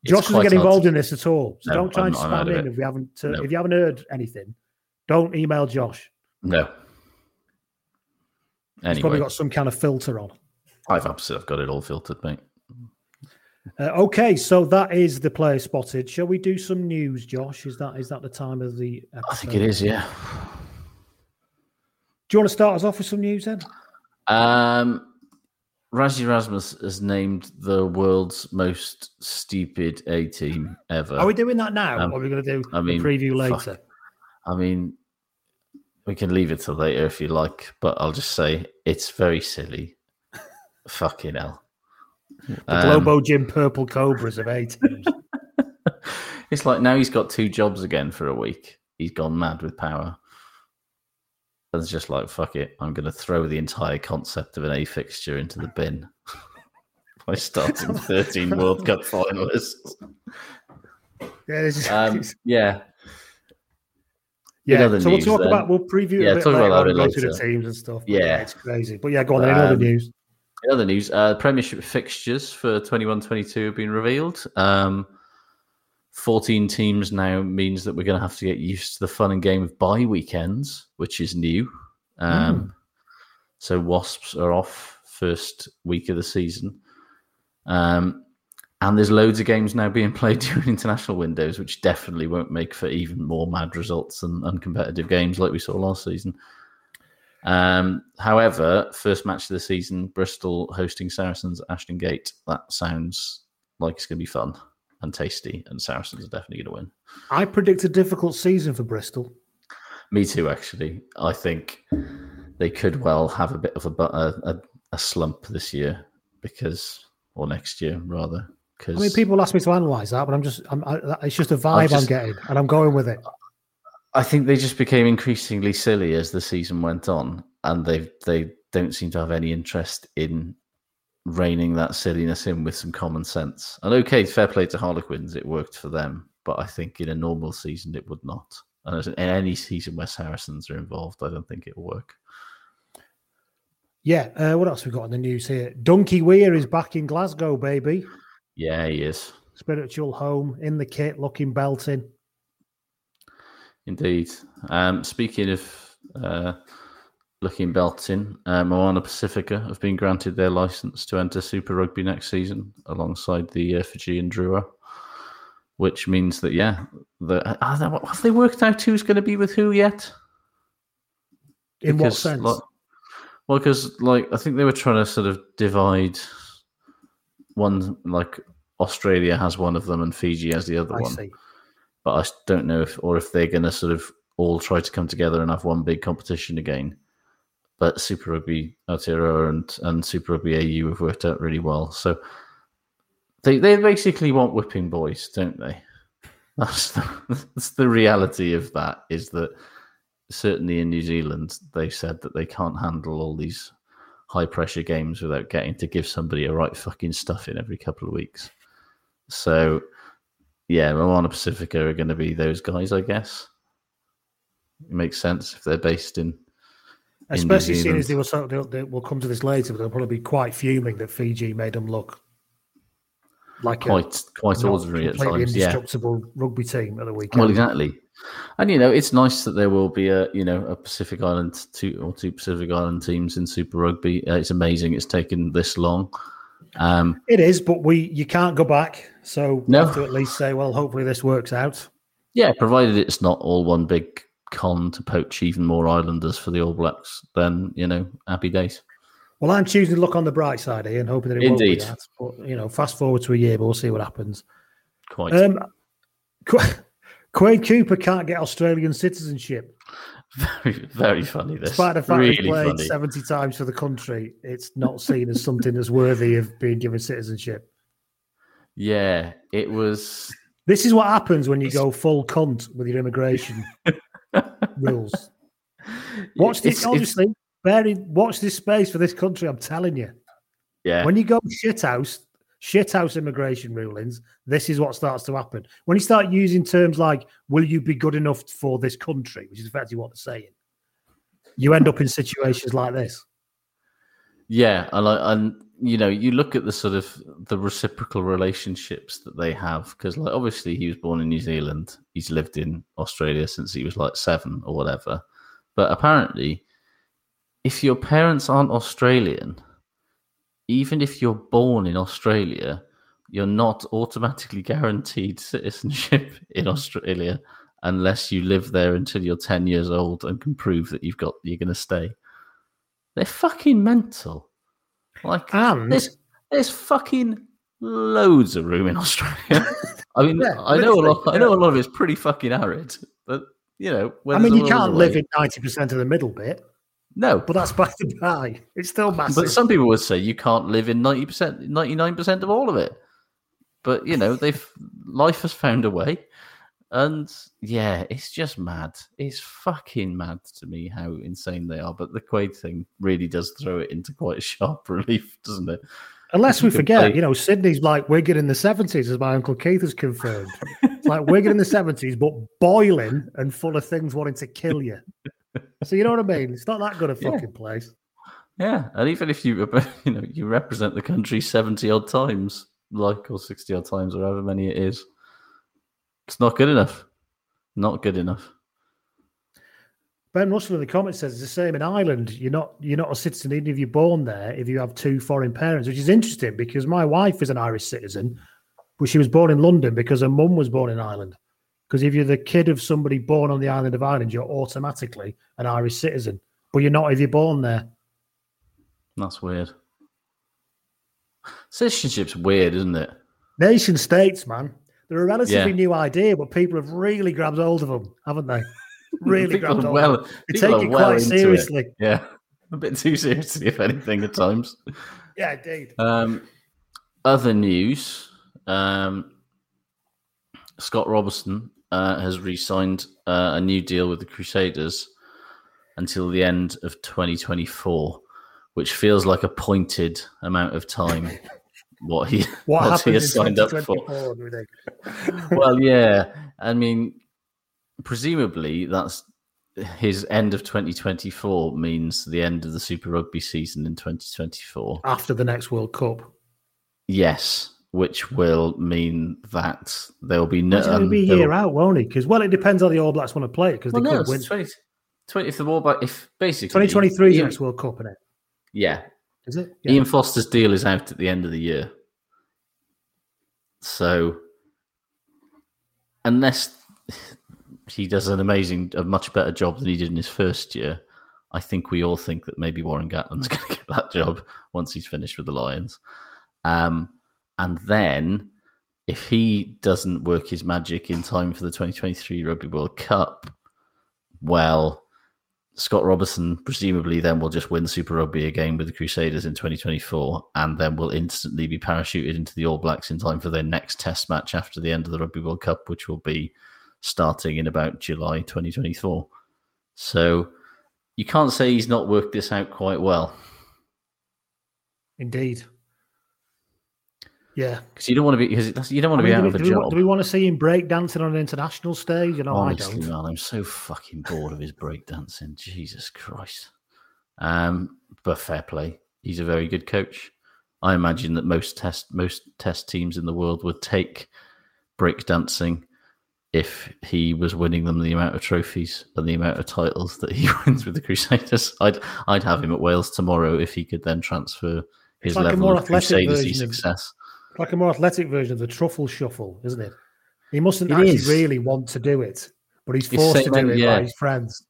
Josh doesn't get involved in this at all. So No, don't try I'm and not- I'm out spam in if you haven't uh, No. if you haven't heard anything. Don't email Josh. No. He's probably got some kind of filter on. I've absolutely I've got it all filtered, mate. Uh, okay, so that is the player spotted. Shall we do some news, Josh? Is that is that the time of the episode? I think it is, yeah. Do you want to start us off with some news then? Um, Rassie Erasmus has named the world's most stupid A team ever. Are we doing that now? Um, or are we going to do I mean, preview fuck. later? I mean, we can leave it till later if you like, but I'll just say it's very silly. [LAUGHS] Fucking hell. The Um, Globo Gym Purple Cobras of A teams. [LAUGHS] It's like now he's got two jobs again for a week. He's gone mad with power. And it's just like, fuck it. I'm going to throw the entire concept of an A fixture into the bin [LAUGHS] by starting [LAUGHS] 13 World Cup finalists. yeah, Um, yeah. yeah. So we'll talk then- about we'll preview Yeah, it a bit talk later about on that and a go bit through the teams and stuff. Yeah, it's crazy. But yeah, go on. In other Um, news. In other news, uh, Premiership fixtures for 21 22 have been revealed. Um, 14 teams now means that we're going to have to get used to the fun and game of bye weekends, which is new. Um, So Wasps are off first week of the season. Um, and there's loads of games now being [LAUGHS] played during international windows, which definitely won't make for even more mad results and uncompetitive games like we saw last season. Um, however, first match of the season, Bristol hosting Saracens at Ashton Gate. That sounds like it's going to be fun and tasty, and Saracens are definitely going to win. I predict a difficult season for Bristol. Me too, actually. I think they could well have a bit of a a, a, slump this year because, or next year rather. Because I mean, people ask me to analyze that, but I'm just, I'm, I, it's just a vibe I'm getting, and I'm going with it. I think they just became increasingly silly as the season went on, and they they don't seem to have any interest in reining that silliness in with some common sense. And okay, fair play to Harlequins, it worked for them, but I think in a normal season it would not. And in any season where Saracens are involved, I don't think it will work. Yeah. Uh, what else we got in the news here? Donkey Weir is back in Glasgow, baby. Yeah, he is. Spiritual home in the kit, looking belting. Indeed. Um, speaking of uh, looking belting, uh, Moana Pacifica have been granted their license to enter Super Rugby next season alongside the uh, Fijian Drua, which means that, yeah, the, uh, have they worked out who's going to be with who yet? In because, what sense? Like, well, because like I think they were trying to sort of divide one, like Australia has one of them and Fiji has the other I one. See. But I don't know if, or if they're going to sort of all try to come together and have one big competition again. But Super Rugby Aotearoa and, and Super Rugby AU have worked out really well. So they they basically want whipping boys, don't they? [LAUGHS] That's the, that's the reality of that. Is that certainly in New Zealand they said that they can't handle all these high pressure games without getting to give somebody a right fucking stuff in every couple of weeks. So yeah, Moana Pacifica are going to be those guys, I guess. It makes sense if they're based in. Especially seeing as they will, so they'll, they will come to this later, but they'll probably be quite fuming that Fiji made them look like quite a, quite ordinary at times. Indestructible yeah. rugby team at the weekend. Well, exactly. And you know, it's nice that there will be a you know a Pacific Island two or two Pacific Island teams in Super Rugby. Uh, it's amazing it's taken this long. Um, it is, but we you can't go back, so no. have to at least say, well, hopefully this works out. Yeah, provided it's not all one big con to poach even more Islanders for the All Blacks, then you know, happy days. Well, I'm choosing to look on the bright side here and hoping that it Indeed. won't be that. But you know, fast forward to a year, but we'll see what happens. Quite. Um, [LAUGHS] Qu- Quade Cooper can't get Australian citizenship. Very, very funny. This, despite the fact really he's played funny. seventy times for the country, it's not seen as something that's worthy of being given citizenship. Yeah, it was. This is what happens when you go full cunt with your immigration [LAUGHS] rules. Watch this. It's- Obviously, bear in, watch this space for this country. I'm telling you. Yeah, When you go shithouse, shithouse immigration rulings, this is what starts to happen. When you start using terms like "Will you be good enough for this country," which is effectively what they're saying, you end up in situations like this. Yeah, and I, and you know, you look at the sort of the reciprocal relationships that they have because, like, obviously he was born in New Zealand. He's lived in Australia since he was like seven or whatever. But apparently, if your parents aren't Australian, even if you're born in Australia, you're not automatically guaranteed citizenship in mm-hmm. Australia unless you live there until you're 10 years old and can prove that you've got you're going to stay. They're fucking mental. Like And there's, there's fucking loads of room in Australia. [LAUGHS] I mean, Yeah, I know a lot. I know a lot of it's pretty fucking arid, but you know, when I mean, you can't live in ninety percent of the middle bit, No, but that's by the by. It's still massive. but some people would say you can't live in ninety percent, ninety nine percent of all of it. But you know, they've life has found a way, and yeah, it's just mad. It's fucking mad to me how insane they are. But the Quade thing really does throw it into quite a sharp [LAUGHS] relief, doesn't it? Unless we forget, play- you know, Sydney's like Wigan in the seventies, as my uncle Keith has confirmed. it's like Wigan in the seventies, but boiling and full of things wanting to kill you. So you know what I mean? It's not that good a Yeah. fucking place. Yeah, and even if you [LAUGHS] you know you represent the country seventy odd times, like or sixty odd times, or however many it is, it's not good enough. Not good enough. Ben Russell in the comments says it's the same in Ireland. You're not you're not a citizen even if you're born there if you have two foreign parents, which is interesting because my wife is an Irish citizen, but she was born in London because her mum was born in Ireland. Because if you're the kid of somebody born on the island of Ireland, you're automatically an Irish citizen, but you're not if you're born there. That's weird. Citizenship's weird, isn't it? Nation states, man, they're a relatively Yeah. new idea, but people have really grabbed hold of them, haven't they? [LAUGHS] Really grabbed hold. well, of them. They take it well quite into it. seriously. Yeah, [LAUGHS] a bit too seriously, if anything, at times. Yeah, indeed. Um, other news: um, Scott Robertson uh, has re-signed uh, a new deal with the Crusaders until the end of 2024, which feels like a pointed amount of time [LAUGHS] what he What what he has signed up for. 2024? do we think? [LAUGHS] [LAUGHS] well, yeah. I mean, presumably that's his end of 2024 means the end of the Super Rugby season in 2024. After the next World Cup. Yes, which will mean that there will be no. He'll um, be a there year will- out, won't he? Because well, it depends how the All Blacks want to play it. Because Well, they no, could win. 20, 20 if the war, but if basically 2023 is Ian- next World Cup, isn't it? Yeah, Is it? Ian Foster's deal is out at the end of the year. So, unless he does an amazing, a much better job than he did in his first year, I think we all think that maybe Warren Gatland's [LAUGHS] going to get that job once he's finished with the Lions. Um, and then, if he doesn't work his magic in time for the 2023 Rugby World Cup, well, Scott Robertson presumably then will just win Super Rugby again with the Crusaders in 2024, and then will instantly be parachuted into the All Blacks in time for their next Test match after the end of the Rugby World Cup, which will be starting in about July 2024. So you can't say he's not worked this out quite well Indeed. Yeah. because you don't want to be because you don't want I to be mean, out do, of a we, do, we, job. want- do we want to see him breakdancing on an international stage? You know, Honestly, I don't. man, I'm so fucking bored of his breakdancing. Jesus Christ. Um, but fair play. He's a very good coach. I imagine that most test most test teams in the world would take breakdancing if he was winning them the amount of trophies and the amount of titles that he [LAUGHS] wins with the Crusaders. I'd I'd have him at Wales tomorrow if he could then transfer his like level of Crusaders success. Like a more athletic version of the truffle shuffle, isn't it? He mustn't It actually is. really want to do it, but he's forced to do it yeah. by his friends.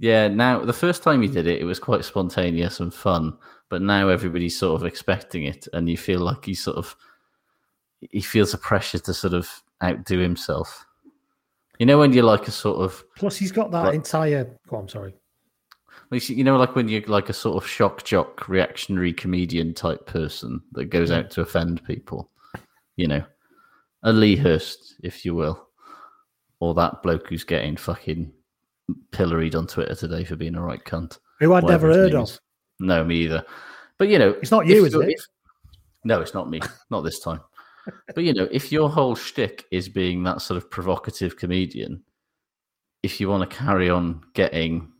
Yeah, now the first time he did it, it was quite spontaneous and fun. But now everybody's sort of expecting it, and you feel like he sort of he feels a pressure to sort of outdo himself. You know when you're like a sort of Plus, he's got that Like- entire. Oh, I'm sorry. You know like when you're like a sort of shock jock reactionary comedian type person that goes out to offend people. You know, a Lee Hurst, if you will, or that bloke who's getting fucking pilloried on Twitter today for being a right cunt. Who I'd never heard of. is. No, me either. But you know, It's not you, is it? if- no, it's not me. Not this time. but you know, if your whole shtick is being that sort of provocative comedian, if you want to carry on getting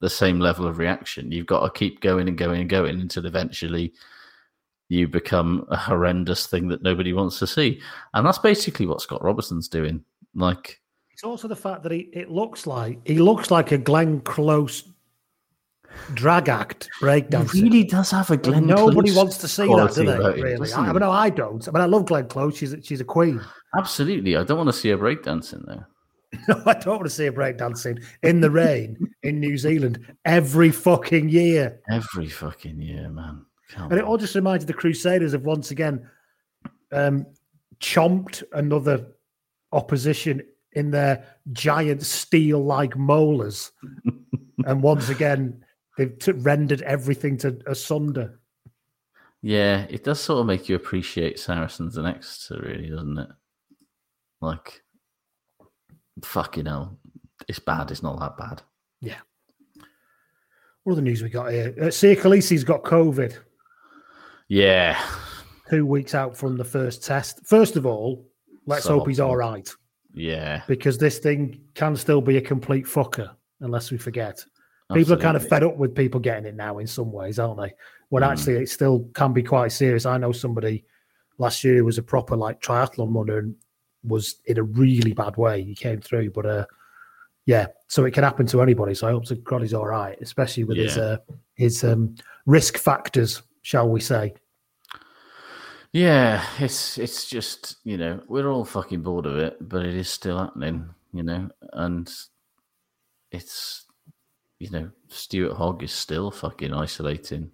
the same level of reaction, you've got to keep going and going and going until eventually you become a horrendous thing that nobody wants to see. And that's basically what Scott Robertson's doing. Like, It's also the fact that he it looks like he looks like a Glenn Close drag act he breakdancing. really does have a Glenn. Nobody Close wants to see that, do they? him, Really? I, I mean, no, I don't. I mean, I love Glenn Close. She's a- she's a queen. Absolutely. I don't want to see a breakdancing there. No, [LAUGHS] I don't want to see her breakdancing in the rain in New Zealand every fucking year. Every fucking year, man. Come And it all just reminded the Crusaders of once again um, chomped another opposition in their giant steel like molars. [LAUGHS] and once again, they've t- rendered everything to asunder. Yeah, it does sort of make you appreciate Saracens and Exeter, really, doesn't it? Like, fucking hell. It's bad. It's not that bad. Yeah. What other news we got here? Uh, Siya Kolisi's got COVID, Yeah. two weeks out from the first test. First of all, let's hope he's all right Yeah. because this thing can still be a complete fucker unless we forget. People are kind of fed up with people getting it now in some ways, aren't they? When Mm. actually it still can be quite serious. I know somebody last year who was a proper like triathlon runner and was in a really bad way. He came through, but uh, yeah, so it can happen to anybody. So I hope to God he's all right, especially with his uh, his um, risk factors, shall we say? Yeah, it's it's just you know we're all fucking bored of it, but it is still happening, you know, and it's you know Stuart Hogg is still fucking isolating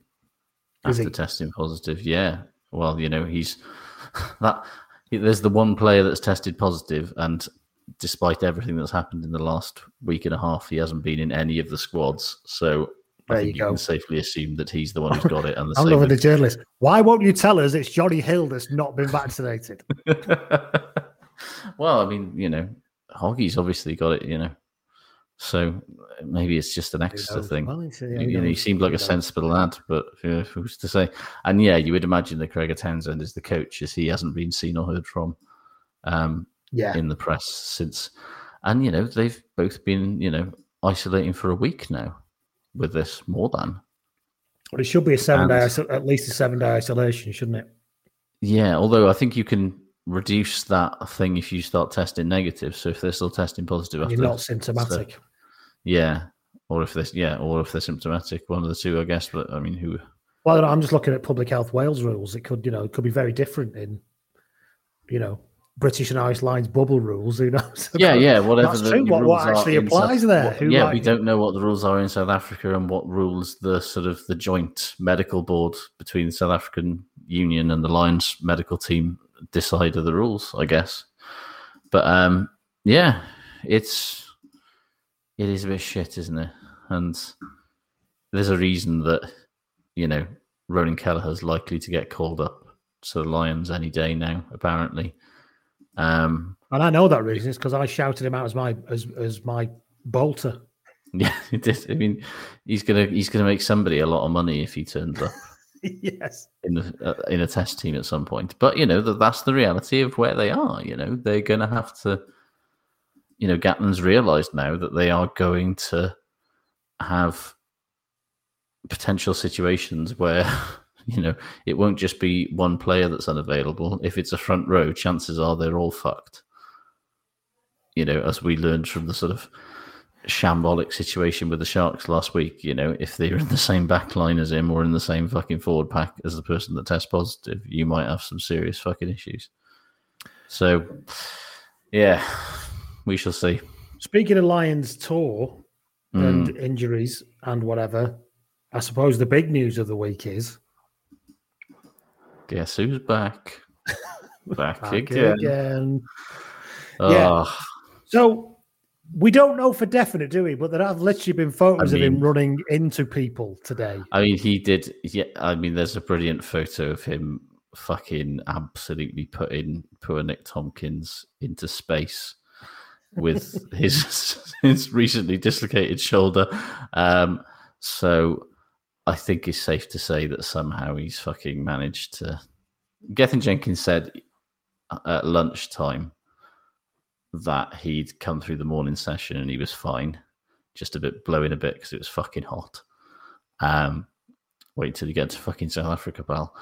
Is after he? testing positive. Yeah, well, you know he's [LAUGHS] that. There's the one player that's tested positive, and despite everything that's happened in the last week and a half, he hasn't been in any of the squads. So I think you you, can safely assume that he's the one who's got it. And the [LAUGHS] I'm loving the journalist. Why won't you tell us it's Johnny Hill that's not been vaccinated? [LAUGHS] well, I mean, you know, Hoggy's obviously got it, you know. So maybe it's just an extra thing. Well, you, you know, he seemed like a sensible lad, but uh, who's to say? And yeah, you would imagine that Gregor Townsend is the coach, as he hasn't been seen or heard from um, Yeah, in the press since. And you know, they've both been you know isolating for a week now with this more than. but it should be a seven day, And- iso- at least a seven day isolation, shouldn't it? Yeah, although I think you can reduce that thing if you start testing negative. So if they're still testing positive after, You're not symptomatic. Yeah, or if this, yeah, or if they're symptomatic, one of the two, I guess. But I mean, who? Well, I don't know, I'm just looking at Public Health Wales rules. It could, you know, it could be very different in, you know, British and Irish Lions bubble rules. Who knows? [LAUGHS] Yeah, yeah, whatever. That's the true. What- what actually applies South- there? what- yeah, might- we don't know what the rules are in South Africa and what rules the sort of the joint medical board between the South African Union and the Lions medical team decide of the rules, I guess. But um, yeah, it's it is a bit shit, isn't it? And there's a reason that you know Ronan Kelleher's likely to get called up to the Lions any day now, apparently. Um, And I know that reason. is because I shouted him out as my as as my bolter. [LAUGHS] Yeah. I mean, he's gonna he's gonna make somebody a lot of money if he turns up [LAUGHS] yes. in the uh, in a test team at some point. But you know that that's the reality of where they are. You know they're gonna have to. You know, Gatland's realised now that they are going to have potential situations where [LAUGHS] you know it won't just be one player that's unavailable. If it's a front row, chances are they're all fucked. You know, as we learned from the sort of shambolic situation with the Sharks last week. You know, if they're in the same back line as him or in the same fucking forward pack as the person that tests positive, you might have some serious fucking issues. So, yeah, we shall see. Speaking of Lions tour and Mm. injuries and whatever, I suppose the big news of the week is Guess who's back? [LAUGHS] Back, back again. again. Yeah. So we don't know for definite, do we? But there have literally been photos I of him running into people today. I mean, he did. Yeah, I mean, there's a brilliant photo of him fucking absolutely putting poor Nick Tompkins into space with his [LAUGHS] his recently dislocated shoulder. Um, so I think it's safe to say that somehow he's fucking managed to. Gethin Jenkins said at lunchtime that he'd come through the morning session and he was fine, just a bit blowing a bit because it was fucking hot. Um, wait till you get to fucking South Africa, pal.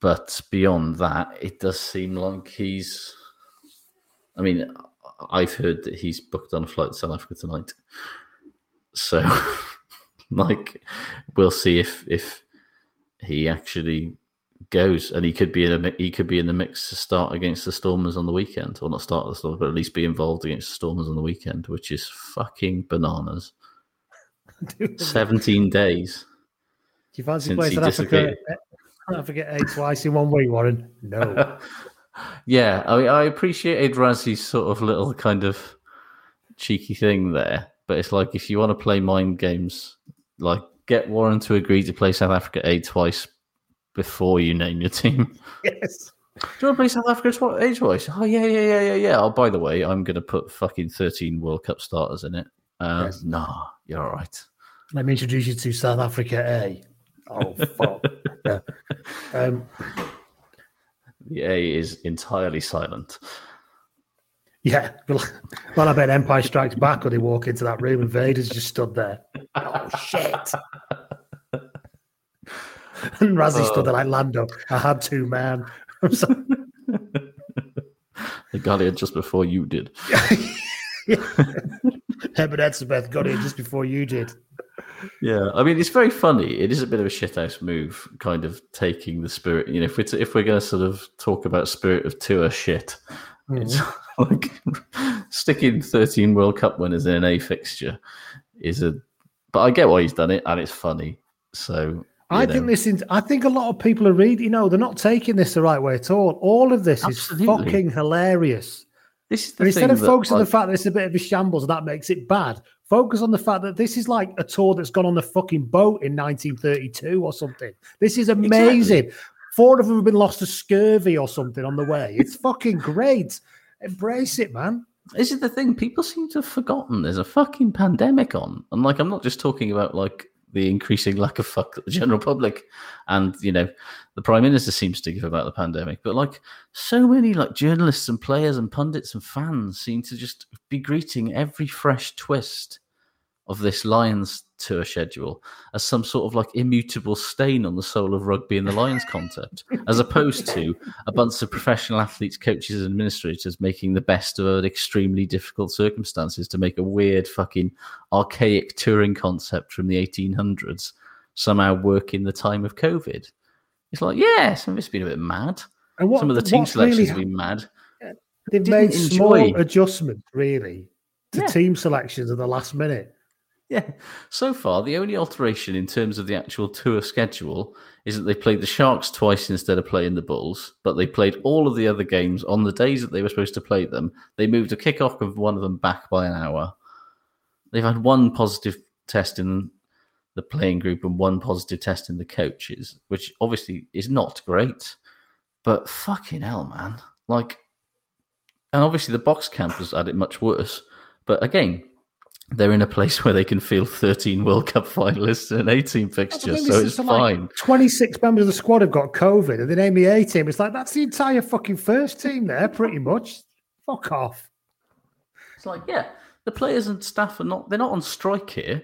But beyond that, it does seem like he's. I mean, I've heard that he's booked on a flight to South Africa tonight. So, [LAUGHS] like, we'll see if if he actually goes, and he could be in a he could be in the mix to start against the Stormers on the weekend, or not start the Stormers, but at least be involved against the Stormers on the weekend, which is fucking bananas. [LAUGHS] Seventeen days. you fancy playing South Africa? dislocated. Eh, South Africa A twice in one week, Warren? No. [LAUGHS] Yeah, I I appreciated Rassie's sort of little kind of cheeky thing there, but it's like if you want to play mind games, like get Warren to agree to play South Africa A twice before you name your team. [LAUGHS] yes. Do you want to play South Africa twi- A twice? Oh yeah, yeah, yeah, yeah, yeah. Oh, by the way, I'm going to put fucking 13 World Cup starters in it. Uh, Yes. No, you're all right. Let me introduce you to South Africa A. Oh fuck. [LAUGHS] yeah. Um, The A is entirely silent. yeah. Well, well, I bet Empire Strikes Back when they walk into that room and Vader's just stood there. Oh shit. and Rassie stood there like Lando. I had two man. [LAUGHS] I'm sorry. They got it just before you did. [LAUGHS] [LAUGHS] Herbert Etzebeth got in just before you did. Yeah, I mean it's very funny. It is a bit of a shithouse move, kind of taking the spirit. You know, if we're to, if we're going to sort of talk about spirit of tour shit, it's mm-hmm. [LAUGHS] like sticking thirteen World Cup winners in an A fixture is a. But I get why he's done it, and it's funny. So I you think this is. I think a lot of people are reading. You know, they're not taking this the right way at all. All of this Absolutely. is fucking hilarious. This is the instead of focusing on the fact that it's a bit of a shambles and that makes it bad, focus on the fact that this is like a tour that's gone on the fucking boat in 1932 or something. This is amazing. Four of them have been lost to scurvy or something on the way. It's fucking great. Embrace it, man. This is the thing. People seem to have forgotten there's a fucking pandemic on. And like, I'm not just talking about like the increasing lack of fuck the general public and, you know, the prime minister seems to give about the pandemic. But like, so many like journalists and players and pundits and fans seem to just be greeting every fresh twist of this Lions tour schedule as some sort of like immutable stain on the soul of rugby and the Lions concept, as opposed to a bunch of professional athletes, coaches, and administrators making the best of extremely difficult circumstances to make a weird, fucking archaic touring concept from the 1800s somehow work in the time of COVID. It's like, yeah, some of it's been a bit mad. And what- some of the team selections really have been mad. They've made small enjoy- adjustments, really, to Yeah. team selections at the last minute. Yeah. So far, the only alteration in terms of the actual tour schedule is that they played the Sharks twice instead of playing the Bulls, but they played all of the other games on the days that they were supposed to play them. They moved a kickoff of one of them back by an hour. They've had one positive test in the playing group and one positive test in the coaches, which obviously is not great. But fucking hell, man. Like, and obviously the Boks camp has had it much worse. But again, they're in a place where they can field 13 World Cup finalists and an 18 fixture, That's the thing, so it's is like fine. 26 members of the squad have got COVID and they name the A team. It's like, that's the entire fucking first team there, pretty much. Fuck off. It's like, yeah, the players and staff are not, they're not on strike here.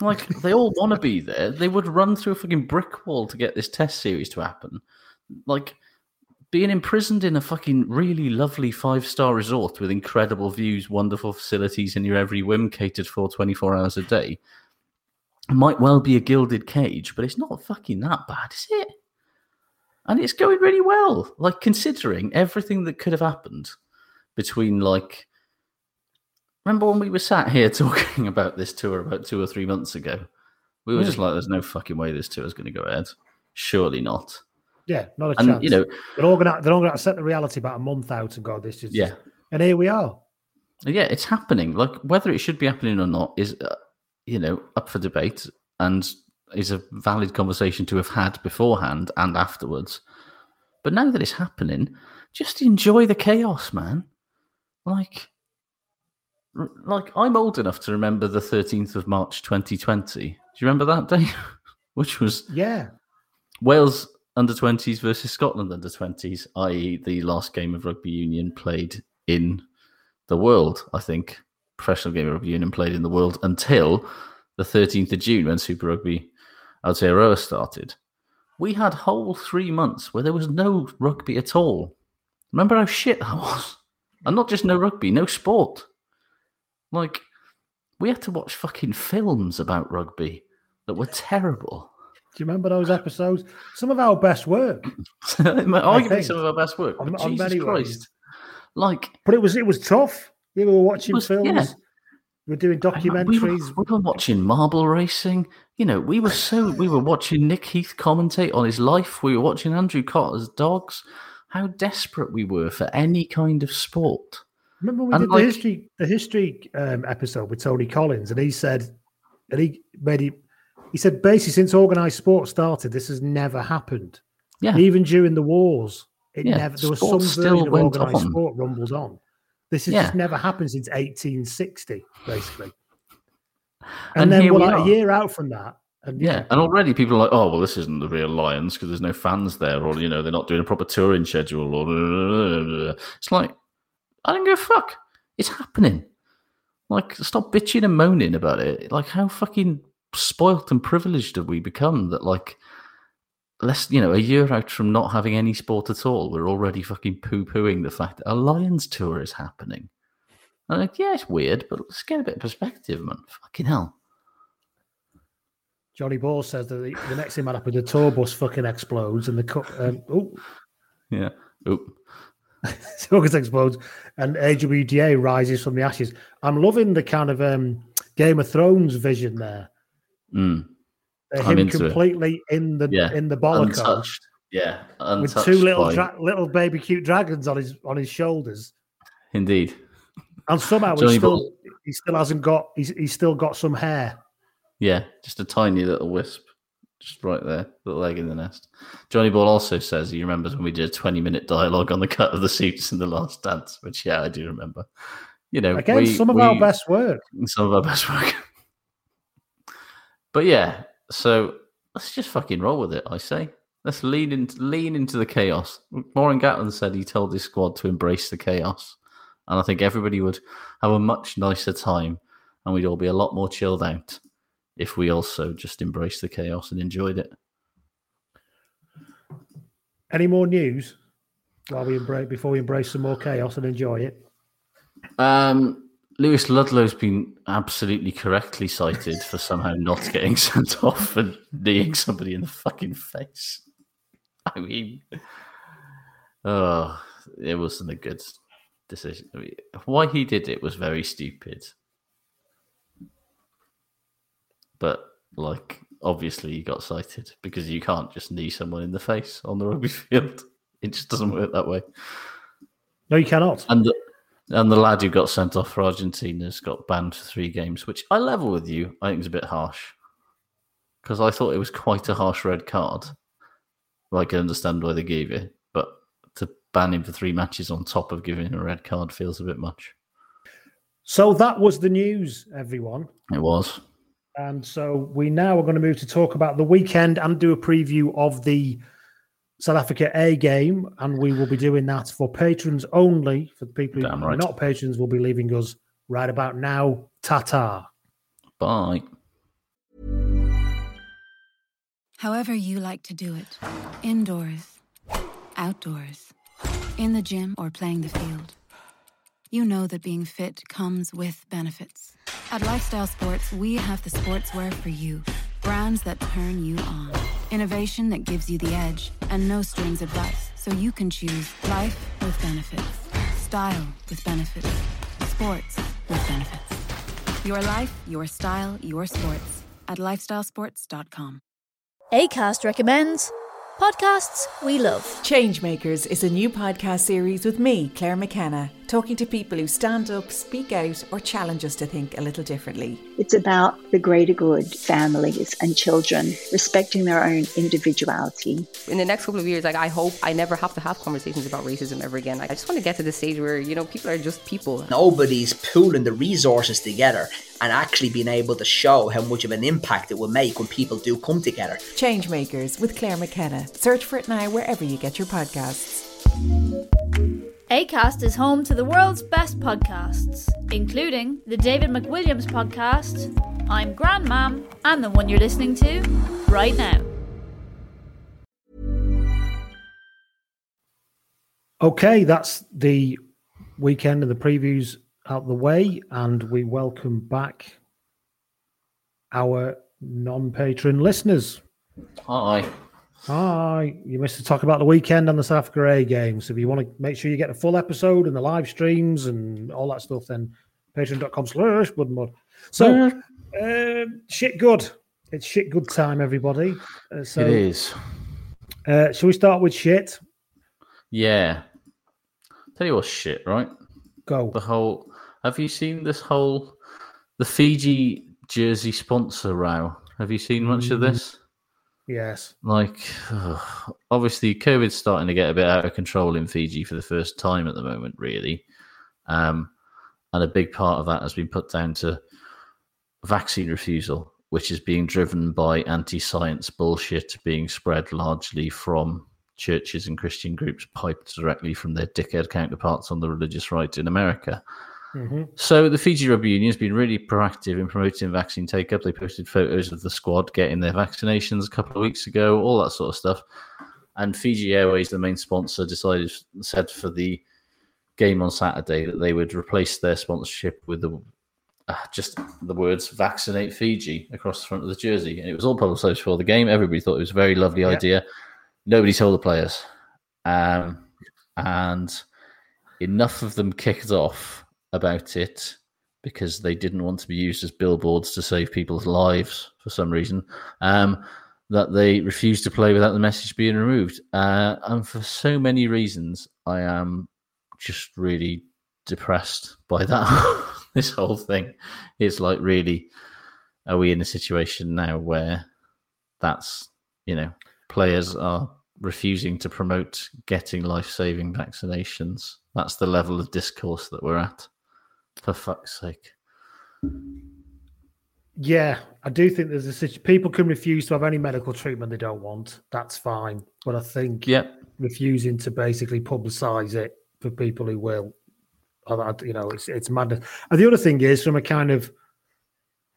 Like, they all want to be there. They would run through a fucking brick wall to get this test series to happen. Like, being imprisoned in a fucking really lovely five star resort with incredible views, wonderful facilities, and your every whim catered for 24 hours a day might well be a gilded cage, but it's not fucking that bad, is it? And it's going really well. Like, considering everything that could have happened between, like, remember when we were sat here [LAUGHS] talking about this tour about two or three months ago? We were just hmm. like, there's no fucking way this tour is going to go ahead. Surely not. Yeah, not a And, chance. you know, they're all gonna they're all gonna set the reality about a month out and go, this is Yeah. And here we are. Yeah, it's happening. Like whether it should be happening or not is, uh, you know, up for debate and is a valid conversation to have had beforehand and afterwards. But now that it's happening, just enjoy the chaos, man. Like, like I'm old enough to remember the 13th of March 2020. Do you remember that day? [LAUGHS] Which was Yeah. Wales under 20s versus Scotland under 20s, i.e., the last game of rugby union played in the world, I think. Professional game of rugby union played in the world until the 13th of June when Super Rugby Aotearoa started. We had whole three months where there was no rugby at all. Remember how shit that was? And not just no rugby, no sport. Like, we had to watch fucking films about rugby that were terrible. Do you remember those episodes? Some of our best work. [CLEARS THROAT] Arguably some of our best work. On- on Jesus many ways. Christ. Like, But it was it was tough. Yeah, we were watching was- films. yeah. We were doing we were, documentaries. we were watching marble racing. You know, we were so, we were watching Nick Heath commentate on his life. We were watching Andrew Cotter's dogs. How desperate we were for any kind of sport. Remember we And did like- the history the history um, episode with Tony Collins, and he said, and he made it. He said basically since organised sport started, this has never happened. Yeah. Even during the wars, it Yeah, never there was some sport still version of organised on. sport rumbled on. This has Yeah. just never happened since 1860, basically. And And, then we're we like are. a year out from that, and Yeah, and already people are like, oh, well, this isn't the real Lions because there's no fans there, or you know, they're not doing a proper touring schedule, or it's like, I don't give a fuck. It's happening. Like, stop bitching and moaning about it. Like, how fucking spoilt and privileged have we become that, like, less, you know, a year out from not having any sport at all, we're already fucking poo pooing the fact that a Lions tour is happening. I'm like, yeah, it's weird, but let's get a bit of perspective, man. Fucking hell. Johnny Ball says that the, the next thing might happen, the tour bus fucking explodes, and the cup. Um, oh, Yeah. Oop. [LAUGHS] bus explodes, and AWDA rises from the ashes. I'm loving the kind of um, Game of Thrones vision there. Mm. I'm him into it. completely in the Yeah, in the bollock untouched. Yeah, with two little dra- little baby cute dragons on his on his shoulders, Indeed. and somehow he still Ball. he still hasn't got he's, he's still got some hair. Yeah, just a tiny little wisp, just right there, little egg in the nest. Johnny Ball also says he remembers when we did a 20 minute dialogue on the cut of the suits in the last dance, which, yeah, I do remember. you know, Again, we- some of our best work. some of our best work. But yeah, so let's just fucking roll with it. I say, let's lean into lean into the chaos. Warren Gatland said he told his squad to embrace the chaos, and I think everybody would have a much nicer time, and we'd all be a lot more chilled out if we also just embraced the chaos and enjoyed it. Any more news while we embrace before we embrace some more chaos and enjoy it? Um, Lewis Ludlow's been absolutely correctly cited for somehow not getting [LAUGHS] sent off and kneeing somebody in the fucking face. I mean, oh, it wasn't a good decision. I mean, why he did it was very stupid. But, like, obviously he got cited because you can't just knee someone in the face on the rugby [LAUGHS] field. It just doesn't work that way. No, you cannot. And the, and the lad who got sent off for Argentina's got banned for three games, which I level with you. I think is a bit harsh because I thought it was quite a harsh red card. Well, I can understand why they gave it, but to ban him for three matches on top of giving him a red card feels a bit much. So that was the news, everyone. It was. And so we now are going to move to talk about the weekend and do a preview of the South Africa A game. And we will be doing that for patrons only. For the people who Damn are right. not patrons, will be leaving us right about now. Ta ta. Bye. However, you like to do it indoors, outdoors, in the gym, or playing the field. You know that being fit comes with benefits. At Lifestyle Sports, we have the sportswear for you. Brands that turn you on. Innovation that gives you the edge. And no strings advice, so you can choose life with benefits. Style with benefits. Sports with benefits. Your life, your style, your sports. At lifestylesports.com. ACAST recommends podcasts we love. Changemakers is a new podcast series with me, Claire McKenna, talking to people who stand up, speak out, or challenge us to think a little differently. It's about the greater good, families and children respecting their own individuality. in the next couple of years, like I hope I never have to have conversations about racism ever again. Like, I just want to get to the stage where you know people are just people. nobody's pooling the resources together and actually being able to show how much of an impact it will make when people do come together. Changemakers with Claire McKenna. Search for it now wherever you get your podcasts. ACAST is home to the world's best podcasts, including the David McWilliams podcast, I'm Grandmam, and the one you're listening to right now. Okay, that's the weekend and the previews out the way, and we welcome back our non-patron listeners. Hi. Hi, you missed the talk about the weekend and the South Africa A game. So if you want to make sure you get a full episode and the live streams and all that stuff, then patreon.com slash bloodmud. So um, shit good. It's shit good time, everybody. Uh, so it is. Uh, shall we start with shit? Yeah. Tell you what's shit, right? Go. The whole. Have you seen this whole the Fiji jersey sponsor row? Have you seen much of Mm. this? Yes. Like, ugh, obviously, COVID's starting to get a bit out of control in Fiji for the first time at the moment, really. Um, and a big part of that has been put down to vaccine refusal, which is being driven by anti science bullshit being spread largely from churches and Christian groups piped directly from their dickhead counterparts on the religious right in America. Mhm. So the Fiji Rugby Union has been really proactive in promoting vaccine take up. They posted photos of the squad getting their vaccinations a couple of weeks ago, all that sort of stuff. And Fiji Airways, the main sponsor, decided said for the game on Saturday that they would replace their sponsorship with the uh, just the words "vaccinate Fiji" across the front of the jersey, and it was all publicised before the game. Everybody thought it was a very lovely idea. Nobody told the players, um, and enough of them kicked off about it because they didn't want to be used as billboards to save people's lives for some reason. Um, that they refused to play without the message being removed, uh, and for so many reasons, I am just really depressed by that. [LAUGHS] this whole thing is like, really, are we in a situation now where that's you know players are refusing to promote getting life-saving vaccinations? That's the level of discourse that we're at. For fuck's sake. Yeah, I do think there's a situation. people can refuse to have any medical treatment they don't want. That's fine, but I think Yeah. refusing to basically publicise it for people who will, you know, it's it's madness. And the other thing is, from a kind of,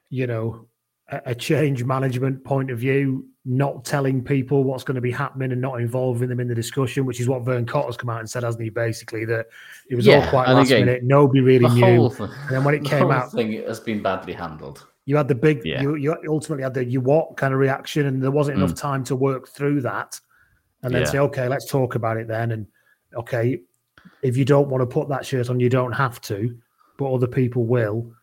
you know, a, a change management point of view, not telling people what's going to be happening and not involving them in the discussion, which is what Vern Cotter's come out and said, hasn't he? Basically, that it was all Yeah, quite and last again, minute, nobody really the knew. whole thing- and then when it the came whole out, thing has been badly handled. you had the big, Yeah. you, you ultimately had the you what kind of reaction, and there wasn't enough Mm. time to work through that, and then Yeah. say, okay, let's talk about it then. And okay, if you don't want to put that shirt on, you don't have to, but other people will.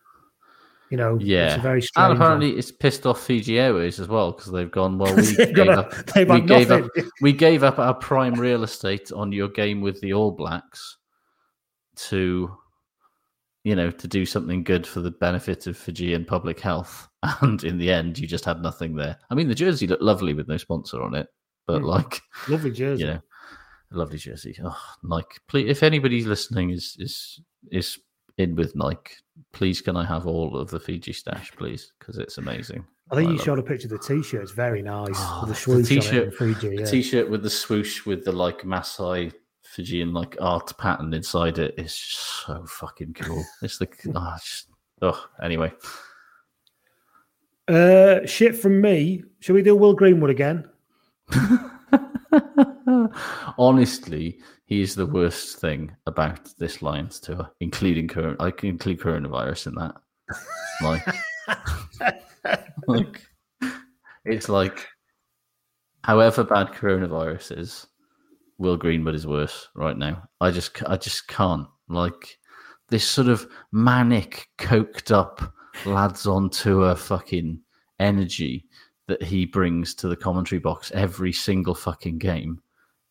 You know, Yeah, it's a very strange. and one. apparently it's pissed off Fiji Airways as well because they've gone. Well, we gave a- up. we gave up. [LAUGHS] We gave up our prime real estate on your game with the All Blacks to, you know, to do something good for the benefit of Fijian public health. [LAUGHS] And in the end, you just had nothing there. I mean, the jersey looked lovely with no sponsor on it, but Mm. like, [LAUGHS] lovely jersey. you know, lovely jersey. Oh, Nike, please, if anybody's listening is is is in with Nike, please can I have all of the Fiji stash, please? Because it's amazing. I think you love showed a picture of the t-shirt. It's very nice. Oh, the the t-shirt, in 3G, the t-shirt with the swoosh with the like Maasai Fijian like art pattern inside it is so fucking cool. It's the [LAUGHS] oh, just, oh anyway. Uh, shit from me. Shall we do Will Greenwood again? [LAUGHS] [LAUGHS] Honestly, he is the worst thing about this Lions tour, including current. I can include coronavirus in that. Like, [LAUGHS] like it's like, however bad coronavirus is, Will Greenwood is worse right now. I just, I just can't like this sort of manic, coked up lads on tour fucking energy that he brings to the commentary box every single fucking game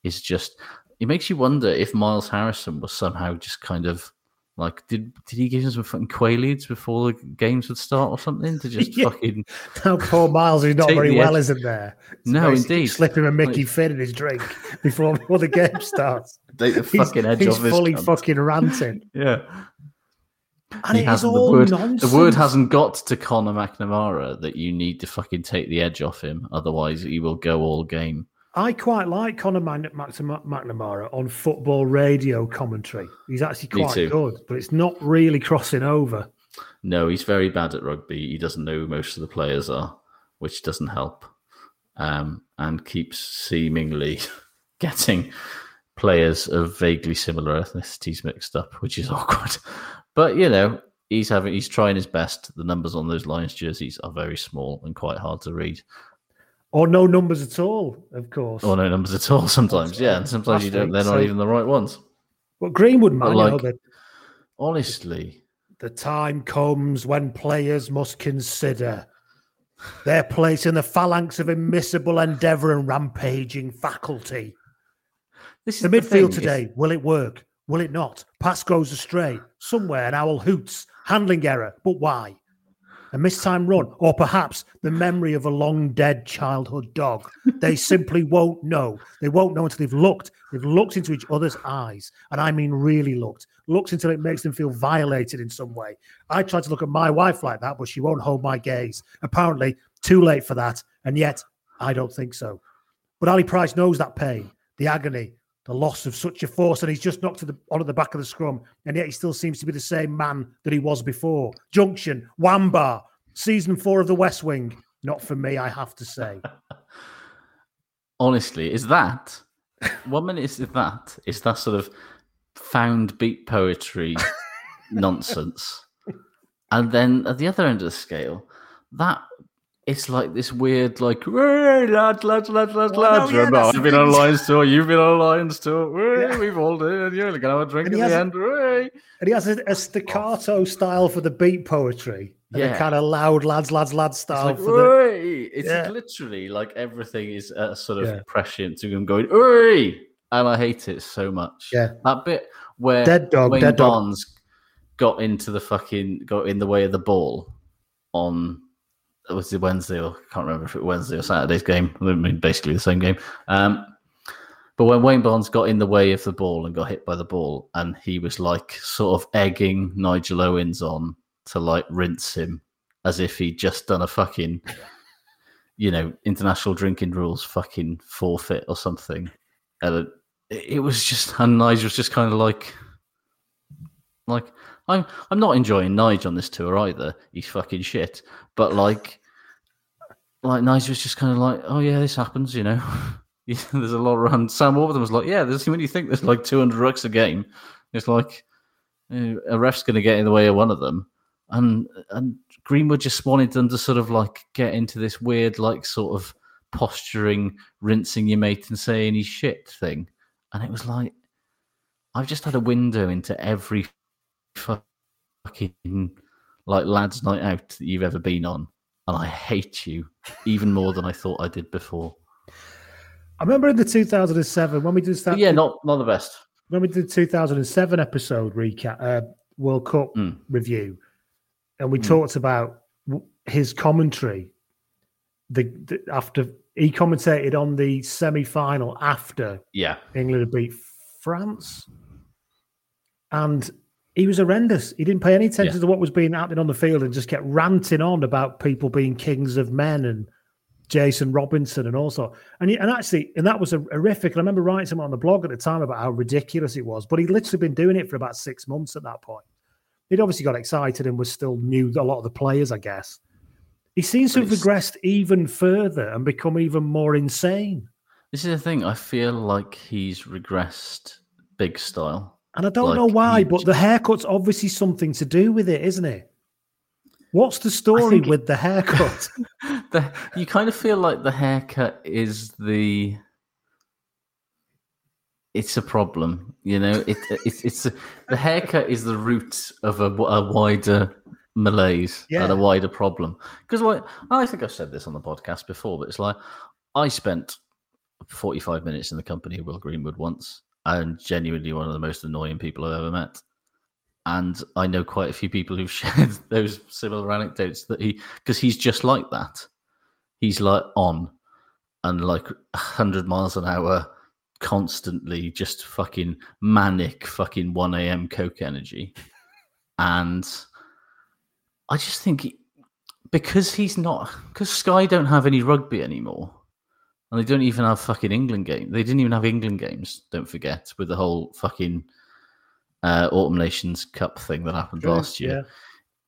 is just it makes you wonder if Miles Harrison was somehow just kind of like did did he give him some fucking quaaludes before the games would start or something to just [LAUGHS] Yeah. fucking Now, poor Miles, who's not very well, edge- isn't there? So No, basically indeed. Slip him a Mickey Like- Finn in his drink before, before the game [LAUGHS] starts. take the He's, fucking edge he's off this fully cunt. fucking ranting. [LAUGHS] yeah And He it is all the word, nonsense. The word hasn't got to Conor McNamara that you need to fucking take the edge off him, otherwise he will go all game. I quite like Conor McNamara on football radio commentary. He's actually quite good, but it's not really crossing over. No, he's very bad at rugby. He doesn't know who most of the players are, which doesn't help. Um, and keeps seemingly [LAUGHS] getting players of vaguely similar ethnicities mixed up, which is [LAUGHS] awkward. But you know, he's having he's trying his best. The numbers on those Lions jerseys are very small and quite hard to read. Or no numbers at all, of course. Or no numbers at all [LAUGHS] sometimes, yeah. And sometimes you don't they're not So- even the right ones. But Greenwood, man, But you know, the, Honestly. the time comes when players must consider their place in the phalanx of immiscible endeavour and rampaging faculty. This is The the midfield thing, today, will it work? Will it not? Pass goes astray. Somewhere an owl hoots. Handling error. But why? A mistimed run, or perhaps the memory of a long dead childhood dog. They [LAUGHS] simply won't know. They won't know until they've looked. They've looked into each other's eyes. And I mean really looked. Looked until it makes them feel violated in some way. I tried to look at my wife like that, but she won't hold my gaze. Apparently, too late for that. And yet, I don't think so. But Ali Price knows that pain, the agony, the loss of such a force, and he's just knocked to the on at the back of the scrum, and yet he still seems to be the same man that he was before. Junction, Wamba, season four of The West Wing. Not for me, I have to say. [LAUGHS] honestly, is that one minute is that is that sort of found beat poetry [LAUGHS] nonsense, and then at the other end of the scale, that it's like this weird, like, hey, lads, lads, lads, lads, Well, no, yeah, Remember, I've been on a. Lions tour, you've been on a Lions tour. Yeah. We've all done it. You're going to have a drink And at he the end. Hey. And he has a, a staccato oh. style for the beat poetry, Yeah. kind of loud lads, lads, lads It's style like, for the. It's Yeah. literally like everything is a sort of Yeah. prescient to him going, Oi! And I hate it so much. Yeah. That bit where Dead dog, Wayne dead dog. Got into the fucking, got in the way of the ball on, was it Wednesday or, I can't remember if it was Wednesday or Saturday's game. I mean, basically the same game. Um, But when Wayne Barnes got in the way of the ball and got hit by the ball, and he was like sort of egging Nigel Owens on to like rinse him as if he'd just done a fucking, [LAUGHS] you know, international drinking rules fucking forfeit or something. And it, it was just, and Nigel was just kind of like, like, I'm, I'm not enjoying Nigel on this tour either. He's fucking shit. But like, like Nigel was just kind of like, oh yeah, this happens, you know. [LAUGHS] there's a lot around. Sam Warburton was like, yeah, there's when you think there's like 200 rucks a game, it's like a ref's going to get in the way of one of them, and and Greenwood just wanted them to sort of like get into this weird like sort of posturing, rinsing your mate and saying he's shit thing, and it was like I've just had a window into every fucking like lads' night out that you've ever been on, and I hate you even more than I thought I did before. I remember in the 2007 when we did that. Yeah, not not the best. When we did the 2007 episode recap, uh, World Cup Mm. review, and we talked about his commentary. The, the after he commentated on the semi final after Yeah, England had beat France, and he was horrendous. He didn't pay any attention Yeah. to what was being happening on the field and just kept ranting on about people being kings of men and Jason Robinson and also. And he, and actually, and that was a horrific. I remember writing something on the blog at the time about how ridiculous it was. But he'd literally been doing it for about six months at that point. He'd obviously got excited and was still knew a lot of the players, I guess. He seems to have regressed even further and become even more insane. this is the thing. I feel like he's regressed big style. And I don't Like, know why, but the haircut's obviously something to do with it, isn't it? What's the story with the haircut? [LAUGHS] the, you kind of feel like the haircut is the it's a problem you know it, it's it's a, the haircut is the root of a, a wider malaise and a wider problem because like i think i've said this on the podcast before but it's like i spent 45 minutes in the company of will greenwood once and genuinely one of the most annoying people i've ever met and I know quite a few people who've [LAUGHS] shared those similar anecdotes that he because he's just like that. He's like on and like hundred miles an hour, constantly just fucking manic, fucking one a.m. coke energy, and I just think he, because he's not because Sky don't have any rugby anymore. And they don't even have fucking England game. They didn't even have England games. Don't forget with the whole fucking uh, Autumn Nations Cup thing that happened last year.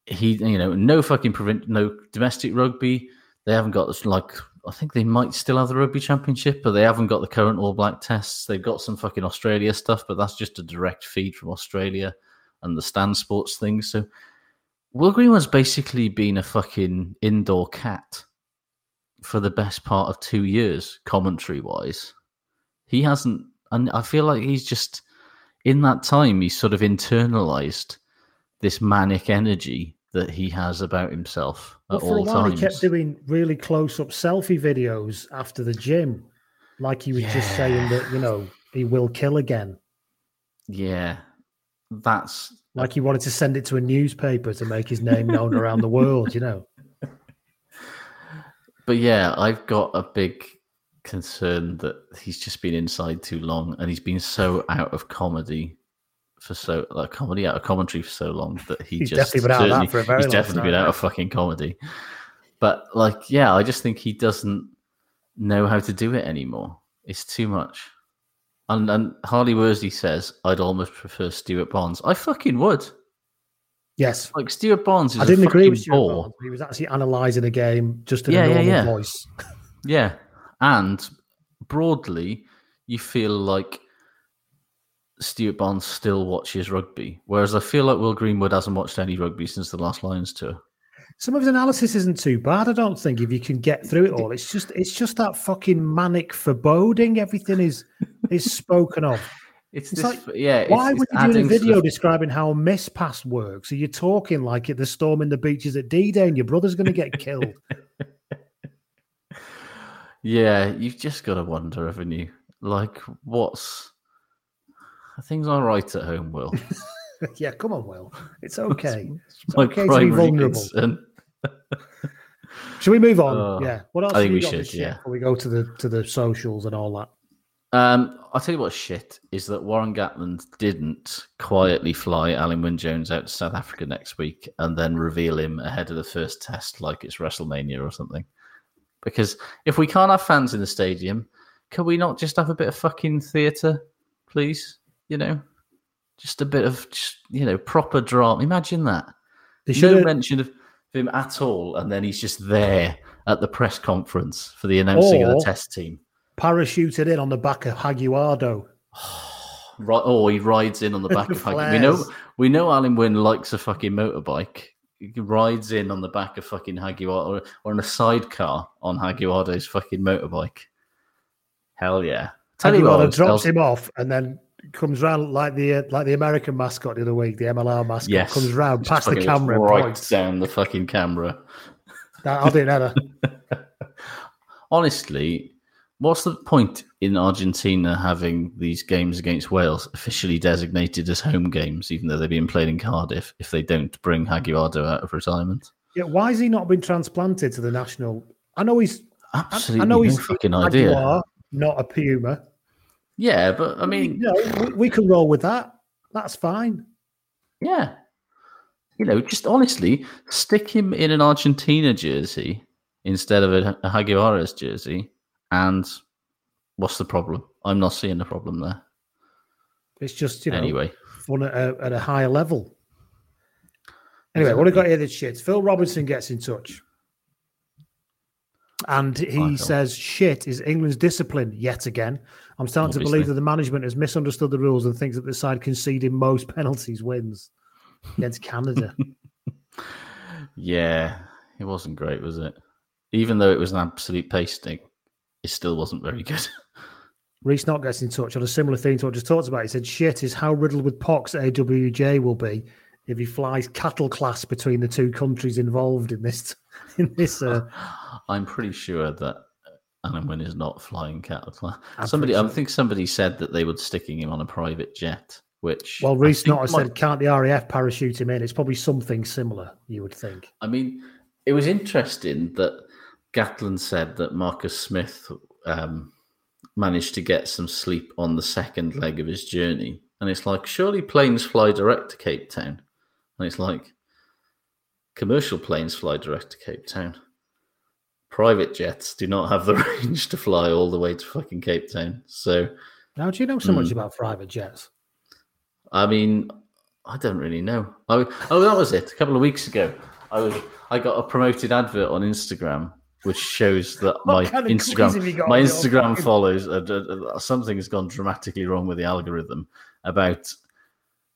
He, you know, no fucking prevent, no domestic rugby. They haven't got this, like, I think they might still have the rugby championship, but they haven't got the current All Black tests. They've got some fucking Australia stuff, but that's just a direct feed from Australia and the Stan Sports thing. So Will Greenwood's basically been a fucking indoor cat for the best part of two years, commentary wise. He hasn't, and I feel like he's just in that time he's sort of internalized this manic energy that he has about himself Well, at for a all while, times. he kept doing really close up selfie videos after the gym, like he was just saying that, you know, he will kill again. yeah, that's Like he wanted to send it to a newspaper to make his name known around the world, you know. But yeah, I've got a big concern that he's just been inside too long and he's been so out of comedy for so like comedy out of commentary for so long that he He's just definitely been out of that for a very he's definitely been out mate. of fucking comedy. But like, yeah, I just think he doesn't know how to do it anymore. It's too much. And and Harley Worsley says, I'd almost prefer Stuart Barnes. I fucking would. Yes. Like Stuart Barnes is I a didn't agree with you. bore. He was actually analysing a game just in Yeah, a yeah, normal yeah. voice. [LAUGHS] Yeah. And broadly, you feel like Stuart Barnes still watches rugby. Whereas I feel like Will Greenwood hasn't watched any rugby since the last Lions tour. Some of his analysis isn't too bad, I don't think, if you can get through it all. It's just it's just that fucking manic foreboding. Everything is is spoken of. It's, It's this, like, yeah. It's, Why it's were you doing a video the- describing how a miss pass works? Are you talking like it, the storm in the beaches at D Day and your brother's going to get killed? [LAUGHS] Yeah, you've just got to wonder, haven't you? Like, what's. Things all right at home, Will? [LAUGHS] yeah, come on, Will. It's okay. It's My okay to be vulnerable. Should we move on? Oh, yeah. What else? I think we should, yeah. Before we go to the to the socials and all that. Um, I'll tell you what's shit is that Warren Gatland didn't quietly fly Alun Wyn Jones out to South Africa next week and then reveal him ahead of the first test like it's WrestleMania or something. Because if we can't have fans in the stadium, can we not just have a bit of fucking theatre, please? You know, just a bit of, just, you know, proper drama. Imagine that. They no should've- mention of him at all, and then he's just there at the press conference for the announcing of the test team. Parachuted in on the back of Haguardo. Right, oh, he rides in on the [LAUGHS] back of Huggy. We know, we know, Alun Wyn likes a fucking motorbike. He rides in on the back of fucking Haguardo or, or in a sidecar on Haguardo's fucking motorbike. Hell yeah! Tell Haguardo else- drops him off and then comes round like the uh, like the American mascot the other week, the MLR mascot Yes, comes round past the camera right points. down the fucking camera. That- I'll do that. [LAUGHS] Honestly, what's the point in Argentina having these games against Wales officially designated as home games, even though they're being played in Cardiff, if they don't bring Haguardo out of retirement? Yeah, why has he not been transplanted to the national? I know he's Absolutely I know no he's fucking idea. Not a Puma. Yeah, but I mean, you know, we, we can roll with that. That's fine. Yeah. You know, just honestly, stick him in an Argentina jersey instead of a, a Jaguares jersey, and what's the problem? I'm not seeing the problem there. It's just you know Anyway. fun at a, at a higher level. Anyway, what have got here this shit? Phil Robinson gets in touch. And he says, shit is England's discipline yet again. I'm starting to believe that the management has misunderstood the rules and thinks that the side conceding most [LAUGHS] penalties wins against Canada. [LAUGHS] Yeah, it wasn't great, was it? Even though it was an absolute pasting, it still wasn't very good. [LAUGHS] Reese Knott gets in touch on a similar theme to what I just talked about. He said, shit is how riddled with pox AWJ will be if he flies cattle class between the two countries involved in this. [LAUGHS] In this, uh, [LAUGHS] I'm pretty sure that Alun Wyn is not flying cattle class. I'm Somebody, pretty I think somebody said that they were sticking him on a private jet, which well, Reese Knott might- said, can't the RAF parachute him in? It's probably something similar, you would think. I mean, it was interesting that Gatland said that Marcus Smith um, managed to get some sleep on the second leg of his journey. And it's like, surely planes fly direct to Cape Town. And it's like, commercial planes fly direct to Cape Town. Private jets do not have the [LAUGHS] range to fly all the way to fucking Cape Town. So, How do you know so much Hmm. about private jets? I mean, I don't really know. I, oh, that was it. A couple of weeks ago, I was I got a promoted advert on Instagram, which shows that my kind of Instagram have you got my Instagram follows uh, uh, uh, something has gone dramatically wrong with the algorithm about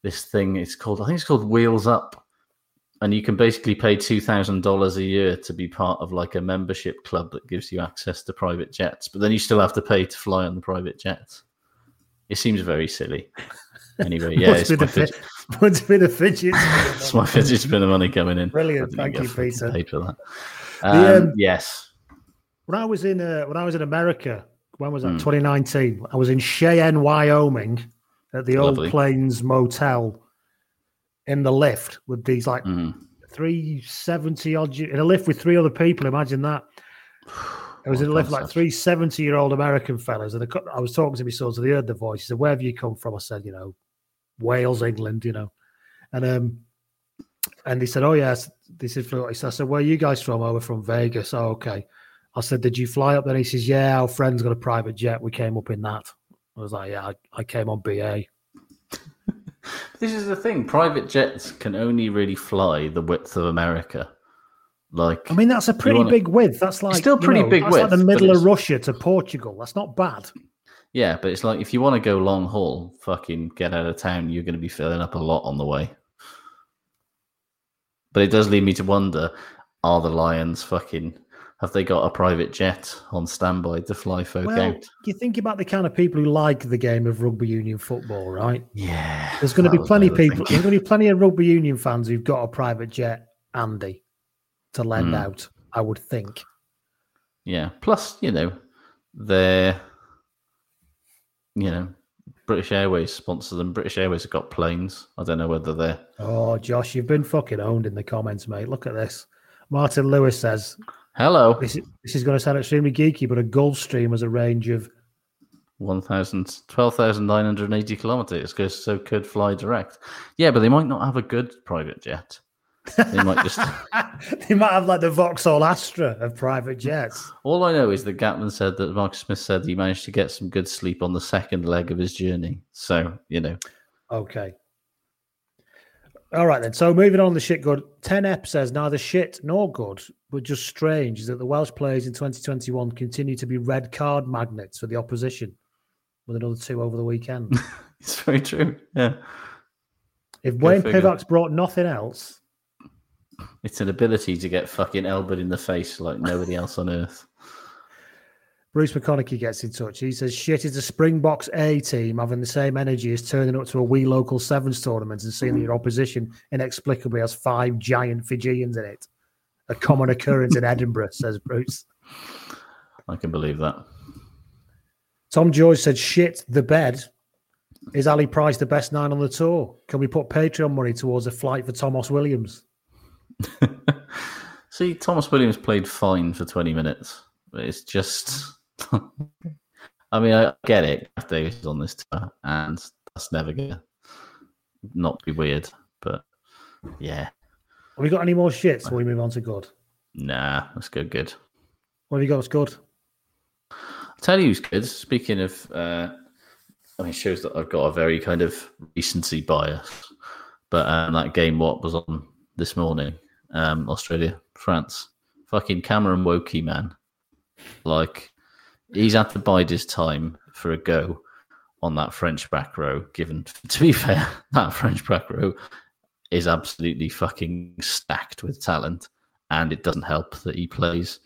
this thing. It's called I think it's called Wheels Up, and you can basically pay two thousand dollars a year to be part of like a membership club that gives you access to private jets, but then you still have to pay to fly on the private jets. It seems very silly. Anyway, [LAUGHS] yeah, it's my, the fidget, fi- must be the fidget. it's my fidget spinner money coming in. Brilliant. Thank you, Peter. Paid for that. The, Um, um, yes. When I was in uh, when I was in America, when was that? Hmm. 2019. I was in Cheyenne, Wyoming, at the Old Plains Motel, in the lift with these like Mhm. 370 odd in a lift with three other people. Imagine that. I was in a lift like three 70 year old American fellas, and I I was talking to my sons, and they heard the voice. He said, "Where have you come from?" I said, "You know, Wales, England, you know," and um, and he said, "Oh yes, this is." Florida." I said, "Where are you guys from?" "Oh, we're from Vegas." "Oh, okay." I said, "Did you fly up there?" He says, "Yeah, our friend's got a private jet. We came up in that." I was like, "Yeah, I, I came on BA." [LAUGHS] This is the thing. Private jets can only really fly the width of America. Like, I mean, that's a pretty wanna- big width. That's like still you pretty know, big that's like width, the middle of Russia to Portugal. That's not bad. Yeah, but it's like if you want to go long haul, fucking get out of town, you're going to be filling up a lot on the way. But it does lead me to wonder: Are the Lions fucking? Have they got a private jet on standby to fly folk Well, out? you think about the kind of people who like the game of rugby union football, right? Yeah, There's going to be plenty of people. There's going to be plenty of rugby union fans who've got a private jet, Andy, to lend Hmm. out. I would think. Yeah. Plus, you know, they're, you know, British Airways sponsor them. British Airways have got planes. I don't know whether they're. Oh, Josh, you've been fucking owned in the comments, mate. Look at this. Martin Lewis says Hello. this is, this is going to sound extremely geeky, but a Gulfstream has a range of 1,000, 12,980 kilometers because so could fly direct. Yeah, but they might not have a good private jet. They might just. [LAUGHS] they might have like the Vauxhall Astra of private jets. All I know is that Gatland said that Mark Smith said he managed to get some good sleep on the second leg of his journey. So, you know. Okay. All right then. So moving on the shit good. 10ep says neither shit nor good, but just strange is that the Welsh players in 2021 continue to be red card magnets for the opposition with another two over the weekend. [LAUGHS] it's very true. Yeah. If Wayne Pivac's brought nothing else, it's an ability to get fucking elbowed in the face like nobody else on earth. Bruce McConaughey gets in touch. He says, shit is a Springboks A team having the same energy as turning up to a wee local sevens tournament and seeing that your opposition inexplicably has five giant Fijians in it. A common occurrence in Edinburgh, [LAUGHS] says Bruce. I can believe that. Tom George said, shit, the bed. Is Ali Price the best nine on the tour? Can we put Patreon money towards a flight for Tomos Williams? [LAUGHS] See, Tomos Williams played fine for 20 minutes. It's just [LAUGHS] I mean, I get it. Davies is on this tour, and that's never gonna not be weird. But yeah, have we got any more shits before we move on to good? Nah, let's go good. What have you got? What's good? I'll tell you who's good. Speaking of, uh, I mean, shows that I've got a very kind of recency bias. But um, that game, what was on this morning? Um, Australia, France. Fucking Cameron Woki, man. Like, he's had to bide his time for a go on that French back row. Given [LAUGHS] to be fair, that French back row is absolutely fucking stacked with talent, and it doesn't help that he plays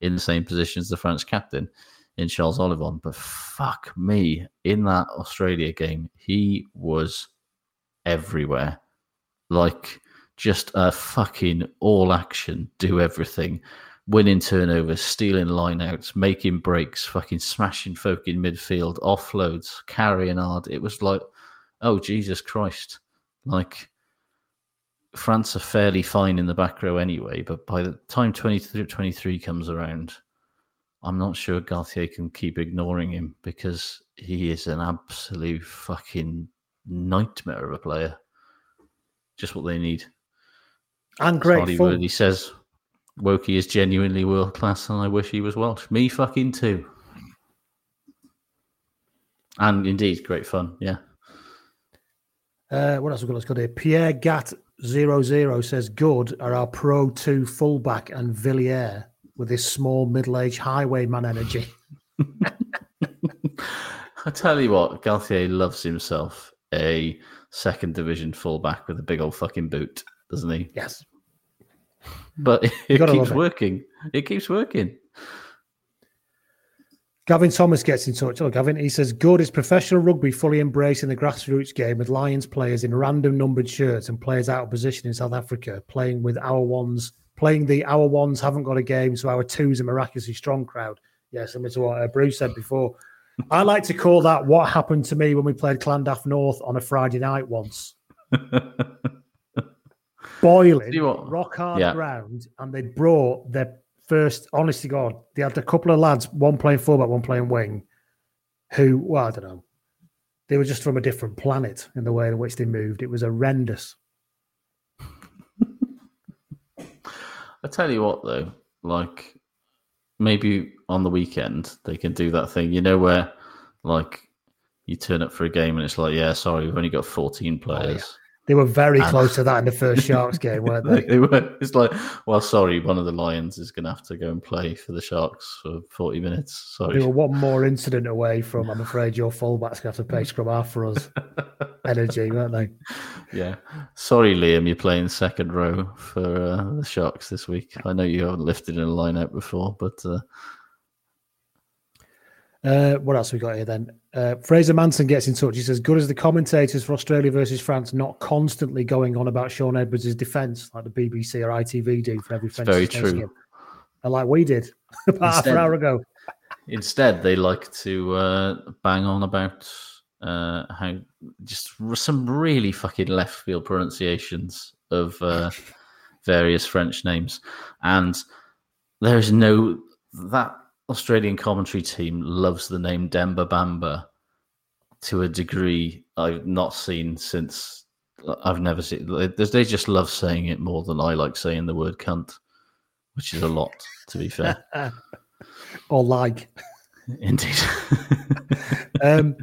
in the same position as the French captain in Charles Ollivon. But fuck me, in that Australia game, he was everywhere, like just a fucking all action, do everything winning turnovers, stealing lineouts, making breaks, fucking smashing folk in midfield, offloads, carrying hard. It was like, oh Jesus Christ! Like France are fairly fine in the back row anyway, but by the time 23 comes around, I'm not sure Galthié can keep ignoring him because he is an absolute fucking nightmare of a player. Just what they need. And great fun. He says Woki is genuinely world class, and I wish he was Welsh. Me fucking too. And indeed, great fun. Yeah. Uh, what else we got? Let's go there. Pierre Gat 00 says, Good are our Pro 2 fullback and Villiers with his small middle aged highwayman energy. [LAUGHS] I tell you what, Galthié loves himself a second division fullback with a big old fucking boot, doesn't he? Yes but [LAUGHS] it keeps working. It. it keeps working. Gavin Thomas gets in touch. Oh, Gavin, he says, Good is professional rugby fully embracing the grassroots game with Lions players in random numbered shirts and players out of position in South Africa, playing with our ones, playing the our ones haven't got a game, so our twos are miraculously strong crowd. Yes, similar to what uh, Bruce said before. I like to call that what happened to me when we played Llandaff North on a Friday night once. [LAUGHS] boiling, rock hard yeah. ground, and they brought their first. Honestly, God, they had a couple of lads, one playing fullback, one playing wing, who, well, I don't know, they were just from a different planet in the way in which they moved. It was horrendous. [LAUGHS] I tell you what, though, like maybe on the weekend they can do that thing, you know, where like you turn up for a game and it's like, yeah, sorry, we've only got 14 players. Oh, yeah. They were very and, close to that in the first [LAUGHS] Sharks game, weren't they? they were. It's like, well, sorry, one of the Lions is going to have to go and play for the Sharks for 40 minutes. Sorry. They were one more incident away from, I'm afraid, your fullback's going to have to pay scrum half for us. [LAUGHS] Energy, weren't they? Yeah. Sorry, Liam, you're playing second row for uh, the Sharks this week. I know you haven't lifted in a line out before, but. Uh, uh, what else we got here then? Uh, Fraser Manson gets in touch. He says, "Good as the commentators for Australia versus France, not constantly going on about Shaun Edwards' defence like the BBC or ITV do for every French Very true. And like we did [LAUGHS] about instead, half an hour ago. Instead, they like to uh, bang on about uh, how just some really fucking left field pronunciations of uh, [LAUGHS] various French names, and there is no that Australian commentary team loves the name Demba Bamba to a degree I've not seen since I've never seen. They just love saying it more than I like saying the word cunt, which is a lot, to be fair. [LAUGHS] or like. [LAUGHS] Indeed. [LAUGHS] um,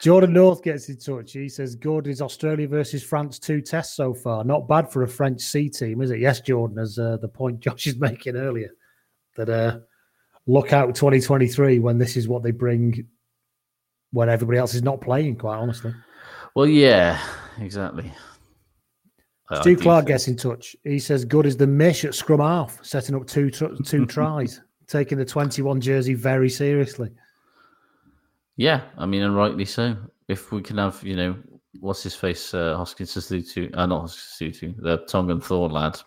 Jordan North gets in touch. He says, Good is Australia versus France two tests so far. Not bad for a French C team, is it? Yes, Jordan, as uh, the point Josh is making earlier. That uh, look out 2023 when this is what they bring when everybody else is not playing, quite honestly. Well, yeah, exactly. Stu Clark gets in touch. He says, "Good is the mish at scrum half, setting up two two [LAUGHS] tries, taking the twenty-one jersey very seriously." Yeah, I mean, and rightly so. If we can have, you know, what's his face, uh, Hoskins Sotutu, uh, not Hoskins Sotutu, the Tongan Thor lad,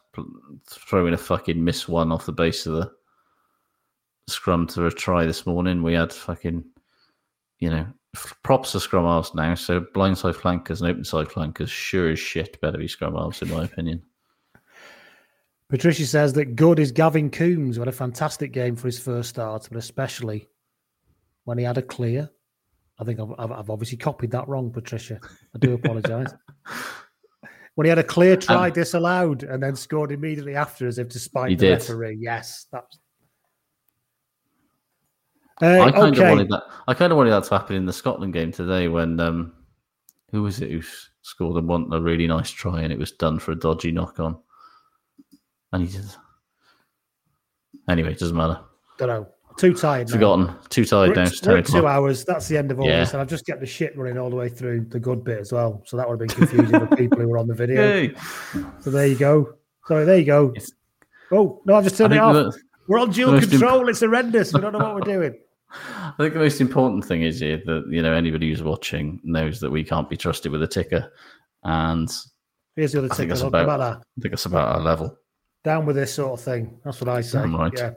throwing a fucking miss one off the base of the scrum to a try this morning. We had fucking, you know, props to scrum halves now. So blindside flankers and open side flankers, sure as shit, better be scrum halves in my opinion. Patricia says that good is Gavin Coombes, who had a fantastic game for his first start, but especially when he had a clear. I think I've, I've obviously copied that wrong, Patricia. I do apologise. [LAUGHS] when he had a clear try um, disallowed and then scored immediately after as if to spite the did. referee. Yes, that's uh, I kind okay. of wanted that. I kind of wanted that to happen in the Scotland game today when um, who was it who scored a one a really nice try and it was done for a dodgy knock on, and he just anyway it doesn't matter. Don't know. Too tired. Forgotten. Now. Too tired we're, now. We're two hours. That's the end of all yeah. this, and I've just get the shit running all the way through the good bit as well. So that would have been confusing for people who were on the video. Hey. So there you go. Sorry, there you go. It's, oh no, I've just turned it off. We're on dual control. Imp- it's horrendous. We don't know what we're doing. I think the most important thing is here that you know anybody who's watching knows that we can't be trusted with a ticker, and here's the other ticker. Think about, about that. I think it's about our level. Down with this sort of thing. That's what I say. right. Yeah.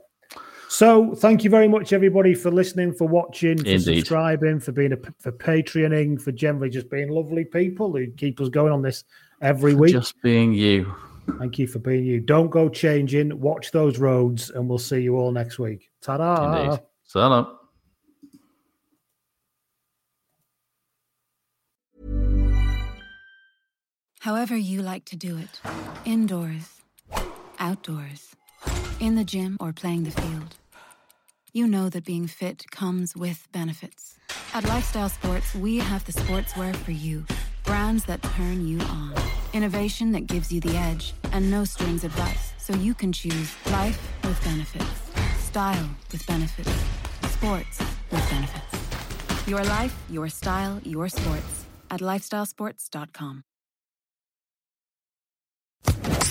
So thank you very much, everybody, for listening, for watching, for Indeed. subscribing, for being a for Patreoning, for generally just being lovely people who keep us going on this every week. Just being you. Thank you for being you. Don't go changing. Watch those roads, and we'll see you all next week. Ta-da! Indeed. However, you like to do it indoors, outdoors, in the gym, or playing the field. You know that being fit comes with benefits. At Lifestyle Sports, we have the sportswear for you. Brands that turn you on. Innovation that gives you the edge. And no strings advice, so you can choose life with benefits. Style with benefits. Sports with benefits. Your life, your style, your sports. At lifestylesports.com.